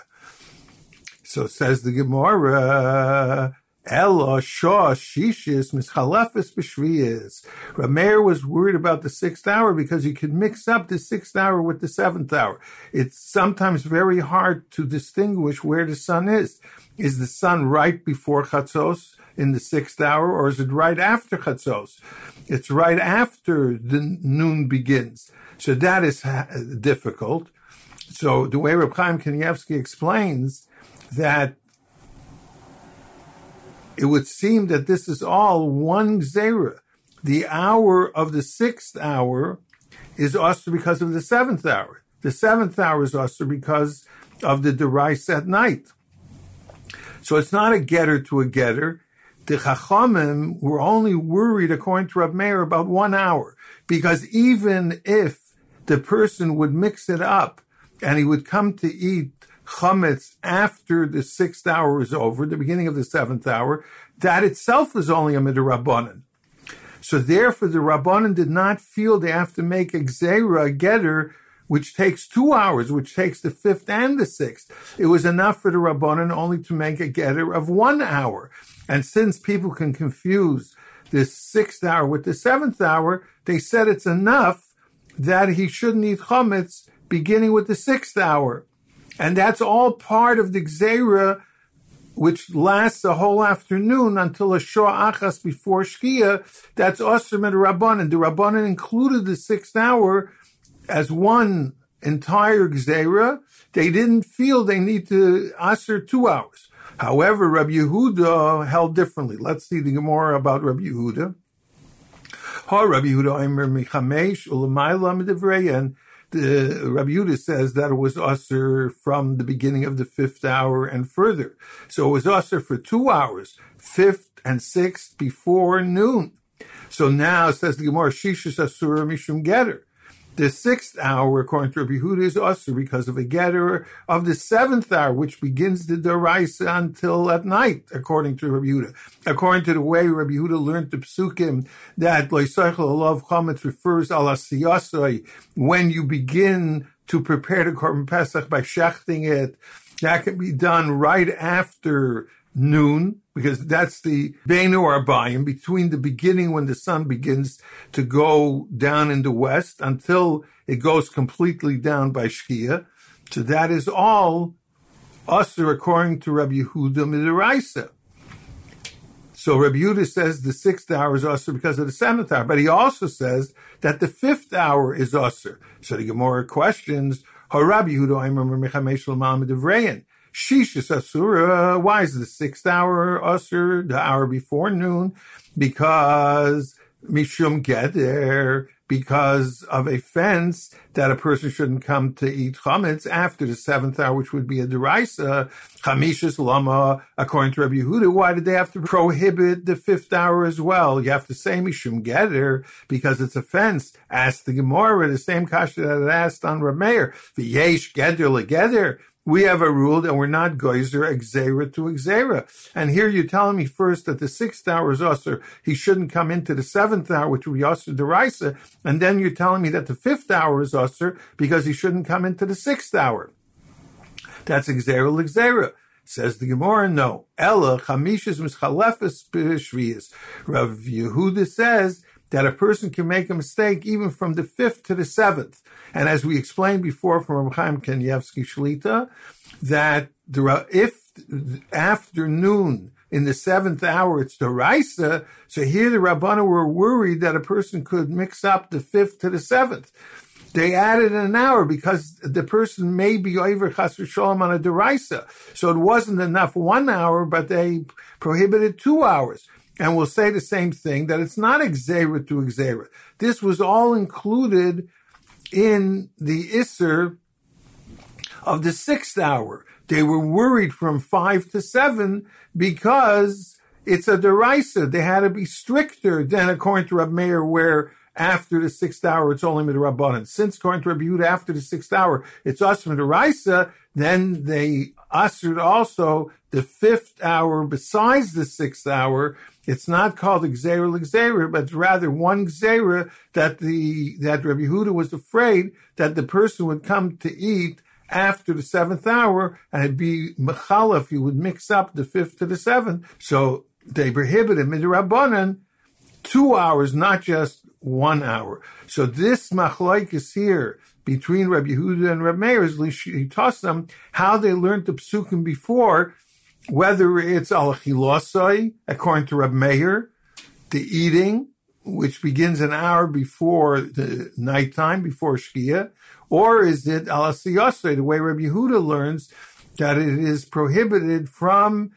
So says the Gemara, Ella Shah Shishis Mischalefis B'Shviyas. Rameir was worried about the sixth hour because you could mix up the sixth hour with the seventh hour. It's sometimes very hard to distinguish where the sun is. Is the sun right before Chatzos in the sixth hour, or is it right after Chatzos? It's right after the noon begins. So that is difficult. So the way Reb Chaim Kanievsky explains that it would seem that this is all one Zera. The hour of the sixth hour is also because of the seventh hour. The seventh hour is also because of the derais at night. So it's not a getter to a getter. The Chachamim were only worried, according to Rab Meir, about one hour. Because even if the person would mix it up and he would come to eat chametz after the sixth hour is over, the beginning of the seventh hour, that itself is only a midrabanan. So therefore, the rabbanan did not feel they have to make a gzera, a getter, which takes two hours, which takes the fifth and the sixth. It was enough for the rabbanan only to make a getter of one hour. And since people can confuse the sixth hour with the seventh hour, they said it's enough that he shouldn't eat chametz beginning with the sixth hour. And that's all part of the Gzera, which lasts a whole afternoon until a Shua Achas before Shkia. That's Osram and Rabbanan. The Rabbanan included the sixth hour as one entire Gzera. They didn't feel they need to Asr two hours. However, Rabbi Yehuda held differently. Let's see the Gemara about Rabbi Yehuda. Ha Rabbi Yehuda Aimer Michamesh Ulamayla Medivreyan Uh, the Rabbi Yudah says that it was usher from the beginning of the fifth hour and further. So it was usher for two hours, fifth and sixth before noon. So now says the Gemara, Shishis Asura Mishum Getter. The sixth hour, according to Rabbi Huda, is also because of a getter of the seventh hour, which begins the deraisa until at night, according to Rabbi Huda. According to the way Rabbi Huda learned the psukim, that loisaychel alav chametz refers al asiyasai, when you begin to prepare the korban pesach by shechting it, that can be done right after noon, because that's the Beinu Arbayim, between the beginning when the sun begins to go down in the west until it goes completely down by Shkia. So that is all usher according to Rabbi Yehuda Midiraisa. So Rabbi Yehuda says the sixth hour is usher because of the seventh hour, but he also says that the fifth hour is usher. So the Gemara questions, Rabbi Yehuda, remember Mechamesh Lamam Shishis Asura, why is the sixth hour Asur, the hour before noon? Because Mishum Geder, because of a fence that a person shouldn't come to eat chametz after the seventh hour, which would be a derisa. Chamishis lama, according to Rabbi Yehuda, why did they have to prohibit the fifth hour as well? You have to say mishum geder because it's a fence. Ask the Gemara, the same kasha that it asked on Rameir. V'yesh geder legeder we have a rule that we're not geyser exera to exera. And here you're telling me first that the sixth hour is usher, he shouldn't come into the seventh hour, which would be usher derisa. And then you're telling me that the fifth hour is usher because he shouldn't come into the sixth hour. That's exera exera. Says the Gemara, no. Ella chamishas mischalefes b'shviyas. Rav Yehuda says that a person can make a mistake even from the fifth to the seventh. And as we explained before from Rabbi Chaim Kanievsky Shlita, that if afternoon in the seventh hour it's the Raisa, so here the Rabbana were worried that a person could mix up the fifth to the seventh. They added an hour because the person may be over chasr shalom on a deraisa. So it wasn't enough one hour, but they prohibited two hours. And we'll say the same thing that it's not exera to exera. This was all included in the Isser of the sixth hour. They were worried from five to seven because it's a derisa. They had to be stricter than according to Rab Meir, where after the sixth hour it's only midrabanan. Since according to Rabbi Yehuda, after the sixth hour it's us midraisa, then they ushered also the fifth hour besides the sixth hour it's not called Xera Xera, but rather one Xera that the that Rabbi Huda was afraid that the person would come to eat after the seventh hour and it'd be Mechalef, you would mix up the fifth to the seventh. So they prohibited Midrabanan two hours, not just one hour. So this machlaikis here between Rabbi Yehuda and Rabbi Meir is them how they learned the psukim before whether it's al chilosai, according to Rabbi Meir, the eating, which begins an hour before the nighttime, before Shkia, or is it al asiyosai, the way Rabbi Yehuda learns that it is prohibited from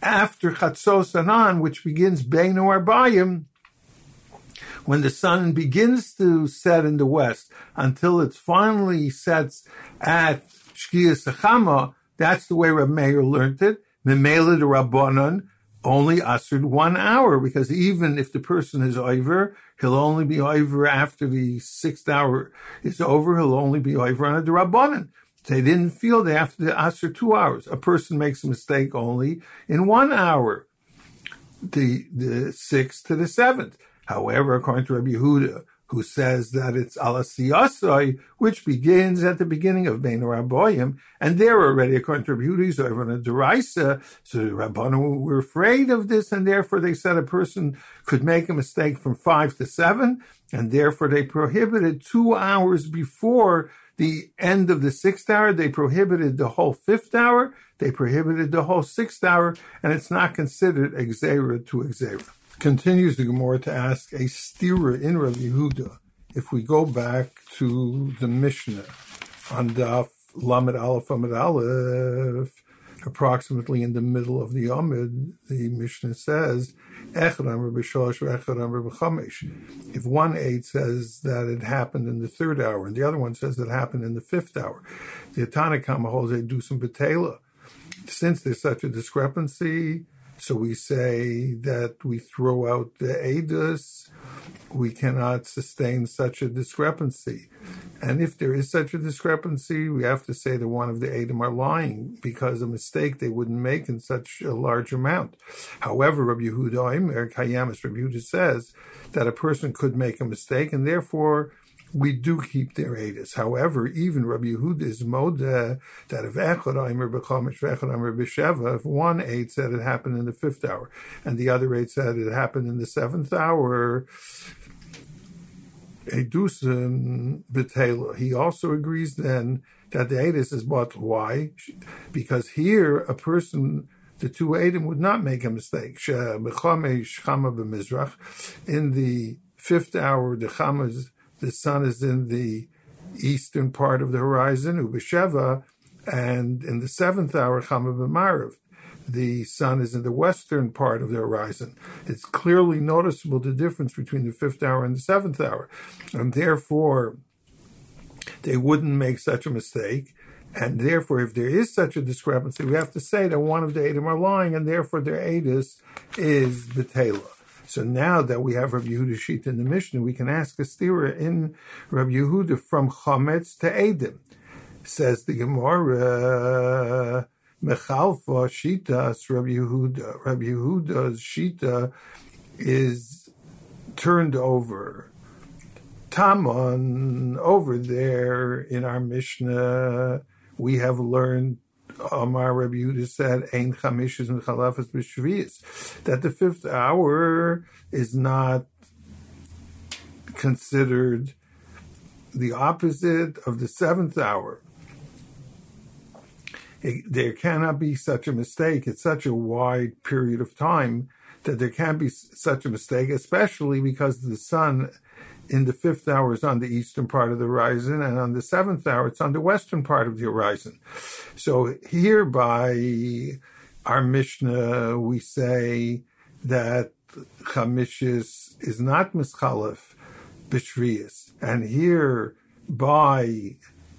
after Chatzos Anan, which begins Beinu Arbayim, when the sun begins to set in the west until it finally sets at Shkia Sechama, that's the way Reb Meir learned it. Memela the Rabbanon only ushered one hour because even if the person is over, he'll only be over after the sixth hour is over. He'll only be over on a Rabbanon. They didn't feel they have to for two hours. A person makes a mistake only in one hour, the the sixth to the seventh. However, according to Rabbi Yehuda, who says that it's alasiyasai, which begins at the beginning of Bein Rabboyim, and they're already, according to Rabbi so everyone a derisa. so the Rabbanu were afraid of this, and therefore they said a person could make a mistake from five to seven, and therefore they prohibited two hours before the end of the sixth hour. They prohibited the whole fifth hour. They prohibited the whole sixth hour, and it's not considered exera to exera. Continues the Gemara to ask a stira in Rav Yehuda. If we go back to the Mishnah on Daf Lamed Aleph Amid Aleph, approximately in the middle of the Amid, the Mishnah says, If one aid says that it happened in the third hour, and the other one says it happened in the fifth hour, the Atanakama holds they do some. Since there's such a discrepancy, so we say that we throw out the edus, we cannot sustain such a discrepancy. And if there is such a discrepancy, we have to say that one of the Edom are lying because a mistake they wouldn't make in such a large amount. However, Rabbi Yehuda Omer Kayamis, Rabbi Yehuda says that a person could make a mistake and therefore we do keep their edus. However, even Rabbi Yehuda is moda that if echad aimer b'chomish v'echad aimer b'sheva, if one aid said it happened in the fifth hour and the other aid said it happened in the seventh hour, edusim. He also agrees then that the edus is bought. Why? Because here a person the two Adam would not make a mistake. In the fifth hour, the Chama the sun is in the eastern part of the horizon, Ubesheva, and in the seventh hour, Chama b'Marav, the sun is in the western part of the horizon. It's clearly noticeable the difference between the fifth hour and the seventh hour, and therefore they wouldn't make such a mistake. And therefore, if there is such a discrepancy, we have to say that one of the Adam are lying, and therefore their Adis is the Taylor. So now that we have Rabbi Yehuda sheet in the Mishnah, we can ask a stira in Rabbi Yehuda from Chametz to Edim. Says the Gemara, Mechalfa Shitas Rabbi Yehuda. Rabbi Yehuda's Shita is turned over. Taman, over there in our Mishnah, we have learned Amar Rabbi Yehuda said, Ein chamishis mechalafas b'shvius, that the fifth hour is not considered the opposite of the seventh hour. It, there cannot be such a mistake. It's such a wide period of time that there can't be such a mistake, especially because the sun in the fifth hour is on the eastern part of the horizon, and on the seventh hour it's on the western part of the horizon. So here by our Mishnah, we say that Chamishis is not Mischalef B'Shvius. And here by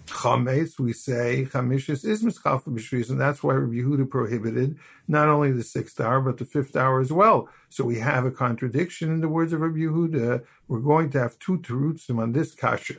chametz, we say chamishis is mischaf b'shvis, and that's why Rabbi Yehuda prohibited not only the sixth hour but the fifth hour as well. So we have a contradiction in the words of Rabbi Yehuda. We're going to have two terutzim on this kasha.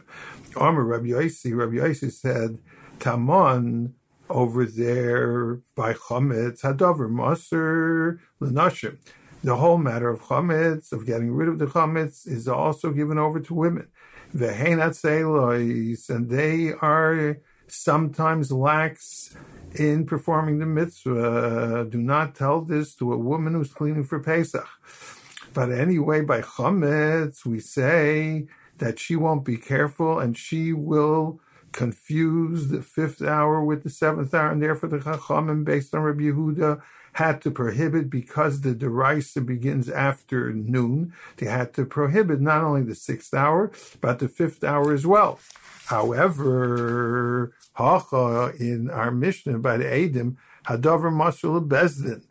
Amar Rabbi Yossi, Rabbi Yossi said, Tamon over there by chametz hadavar maser lenashim. The whole matter of chametz, of getting rid of the chametz, is also given over to women The Heinat and they are sometimes lax in performing the mitzvah. Uh, do not tell this to a woman who's cleaning for Pesach. But anyway, by chametz, we say that she won't be careful and she will confuse the fifth hour with the seventh hour, and therefore the chachamim, based on Rabbi Yehuda, had to prohibit because the deraisa begins after noon. They had to prohibit not only the sixth hour but the fifth hour as well. However, hacha in our Mishnah by the Adim hadavar masul bezdin.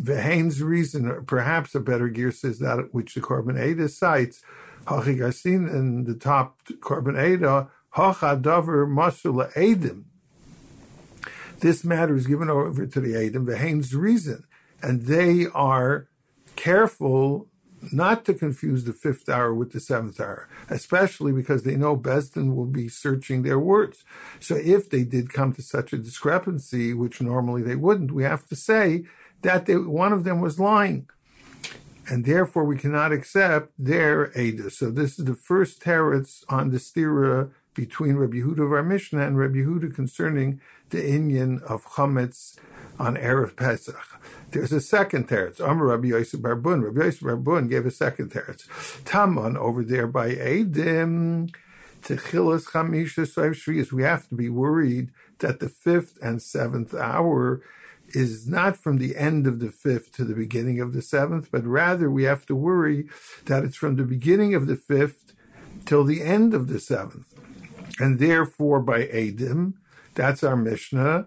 Vehain's reason, or perhaps a better gear says that which the Korban Eda cites, Hachigasin in the top Korban Eda, Hachadavar Masul Adim this matter is given over to the Adam, the Hain's reason, and they are careful not to confuse the fifth hour with the seventh hour, especially because they know Besdin will be searching their words. So if they did come to such a discrepancy, which normally they wouldn't, we have to say that they, one of them was lying. And therefore we cannot accept their Ada. So this is the first teretz on the stira between Rabbi Yehuda of our Mishnah and Rabbi Yehuda concerning the Inyan of Chametz on Erev Pesach. There's a second teretz. Amar Rabbi Yosef Barbun. Rabbi Yosef Barbun gave a second teretz. Taman over there by Edim. Techilas Chamisha Soiv Shviyas. We have to be worried that the fifth and seventh hour is not from the end of the fifth to the beginning of the seventh, but rather we have to worry that it's from the beginning of the fifth till the end of the seventh. And therefore, by Adim, that's our Mishnah,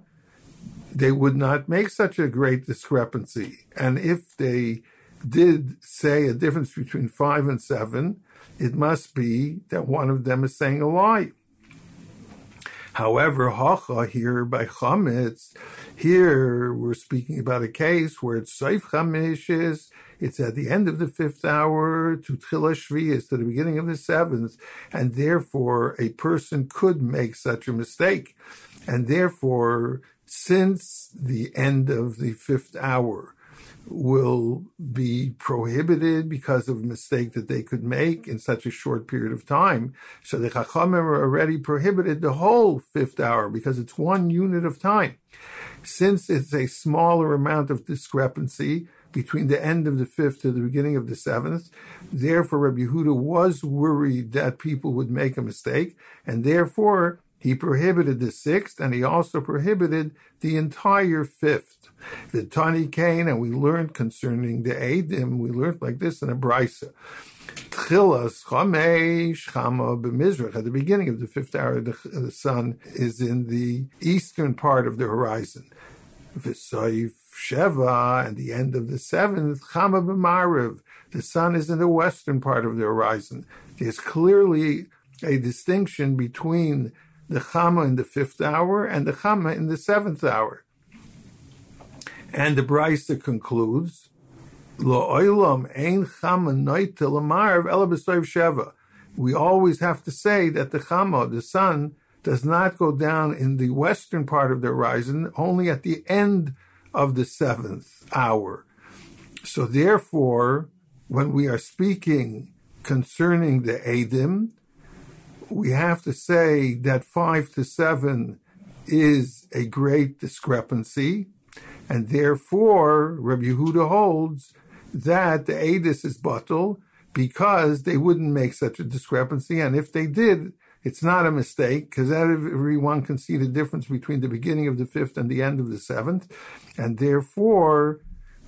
they would not make such a great discrepancy. And if they did say a difference between five and seven, it must be that one of them is saying a lie. However, Hacha here by Chametz, here we're speaking about a case where it's Seif Chamishes, it's at the end of the fifth hour to Tchila Shviyas, to the beginning of the seventh, and therefore a person could make such a mistake. And therefore, since the end of the fifth hour, will be prohibited because of a mistake that they could make in such a short period of time. So the Chachamim already prohibited the whole fifth hour because it's one unit of time. Since it's a smaller amount of discrepancy between the end of the fifth to the beginning of the seventh, therefore Rabbi Yehuda was worried that people would make a mistake, and therefore he prohibited the sixth, and he also prohibited the entire fifth. The Tani Kane, and we learned concerning the Adim, we learned like this in a Brisa. Tchilas Chamesh Chama b'Mizrach. At the beginning of the fifth hour, the, the, sun is in the eastern part of the horizon. V'Saif Sheva, and the end of the seventh, Chama b'Mariv. The sun is in the western part of the horizon. There's clearly a distinction between the Chama in the fifth hour and the Chama in the seventh hour. And the Brisa concludes, Lo oilam ein Chama noite lamarv sheva. We always have to say that the Chama, the sun, does not go down in the western part of the horizon, only at the end of the seventh hour. So therefore, when we are speaking concerning the Adim, we have to say that five to seven is a great discrepancy, and therefore Rabbi Yehuda holds that the Adis is bottle because they wouldn't make such a discrepancy, and if they did, it's not a mistake because everyone can see the difference between the beginning of the fifth and the end of the seventh, and therefore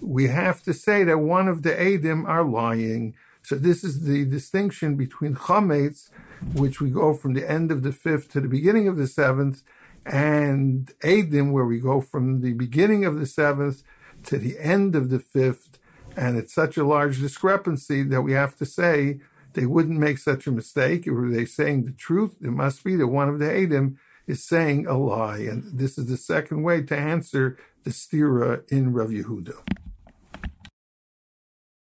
we have to say that one of the Adim are lying. So this is the distinction between chametz which we go from the end of the fifth to the beginning of the seventh, and Adim, where we go from the beginning of the seventh to the end of the fifth. And it's such a large discrepancy that we have to say they wouldn't make such a mistake. Were they saying the truth? It must be that one of the Adim is saying a lie. And this is the second way to answer the stira in Rav Yehuda.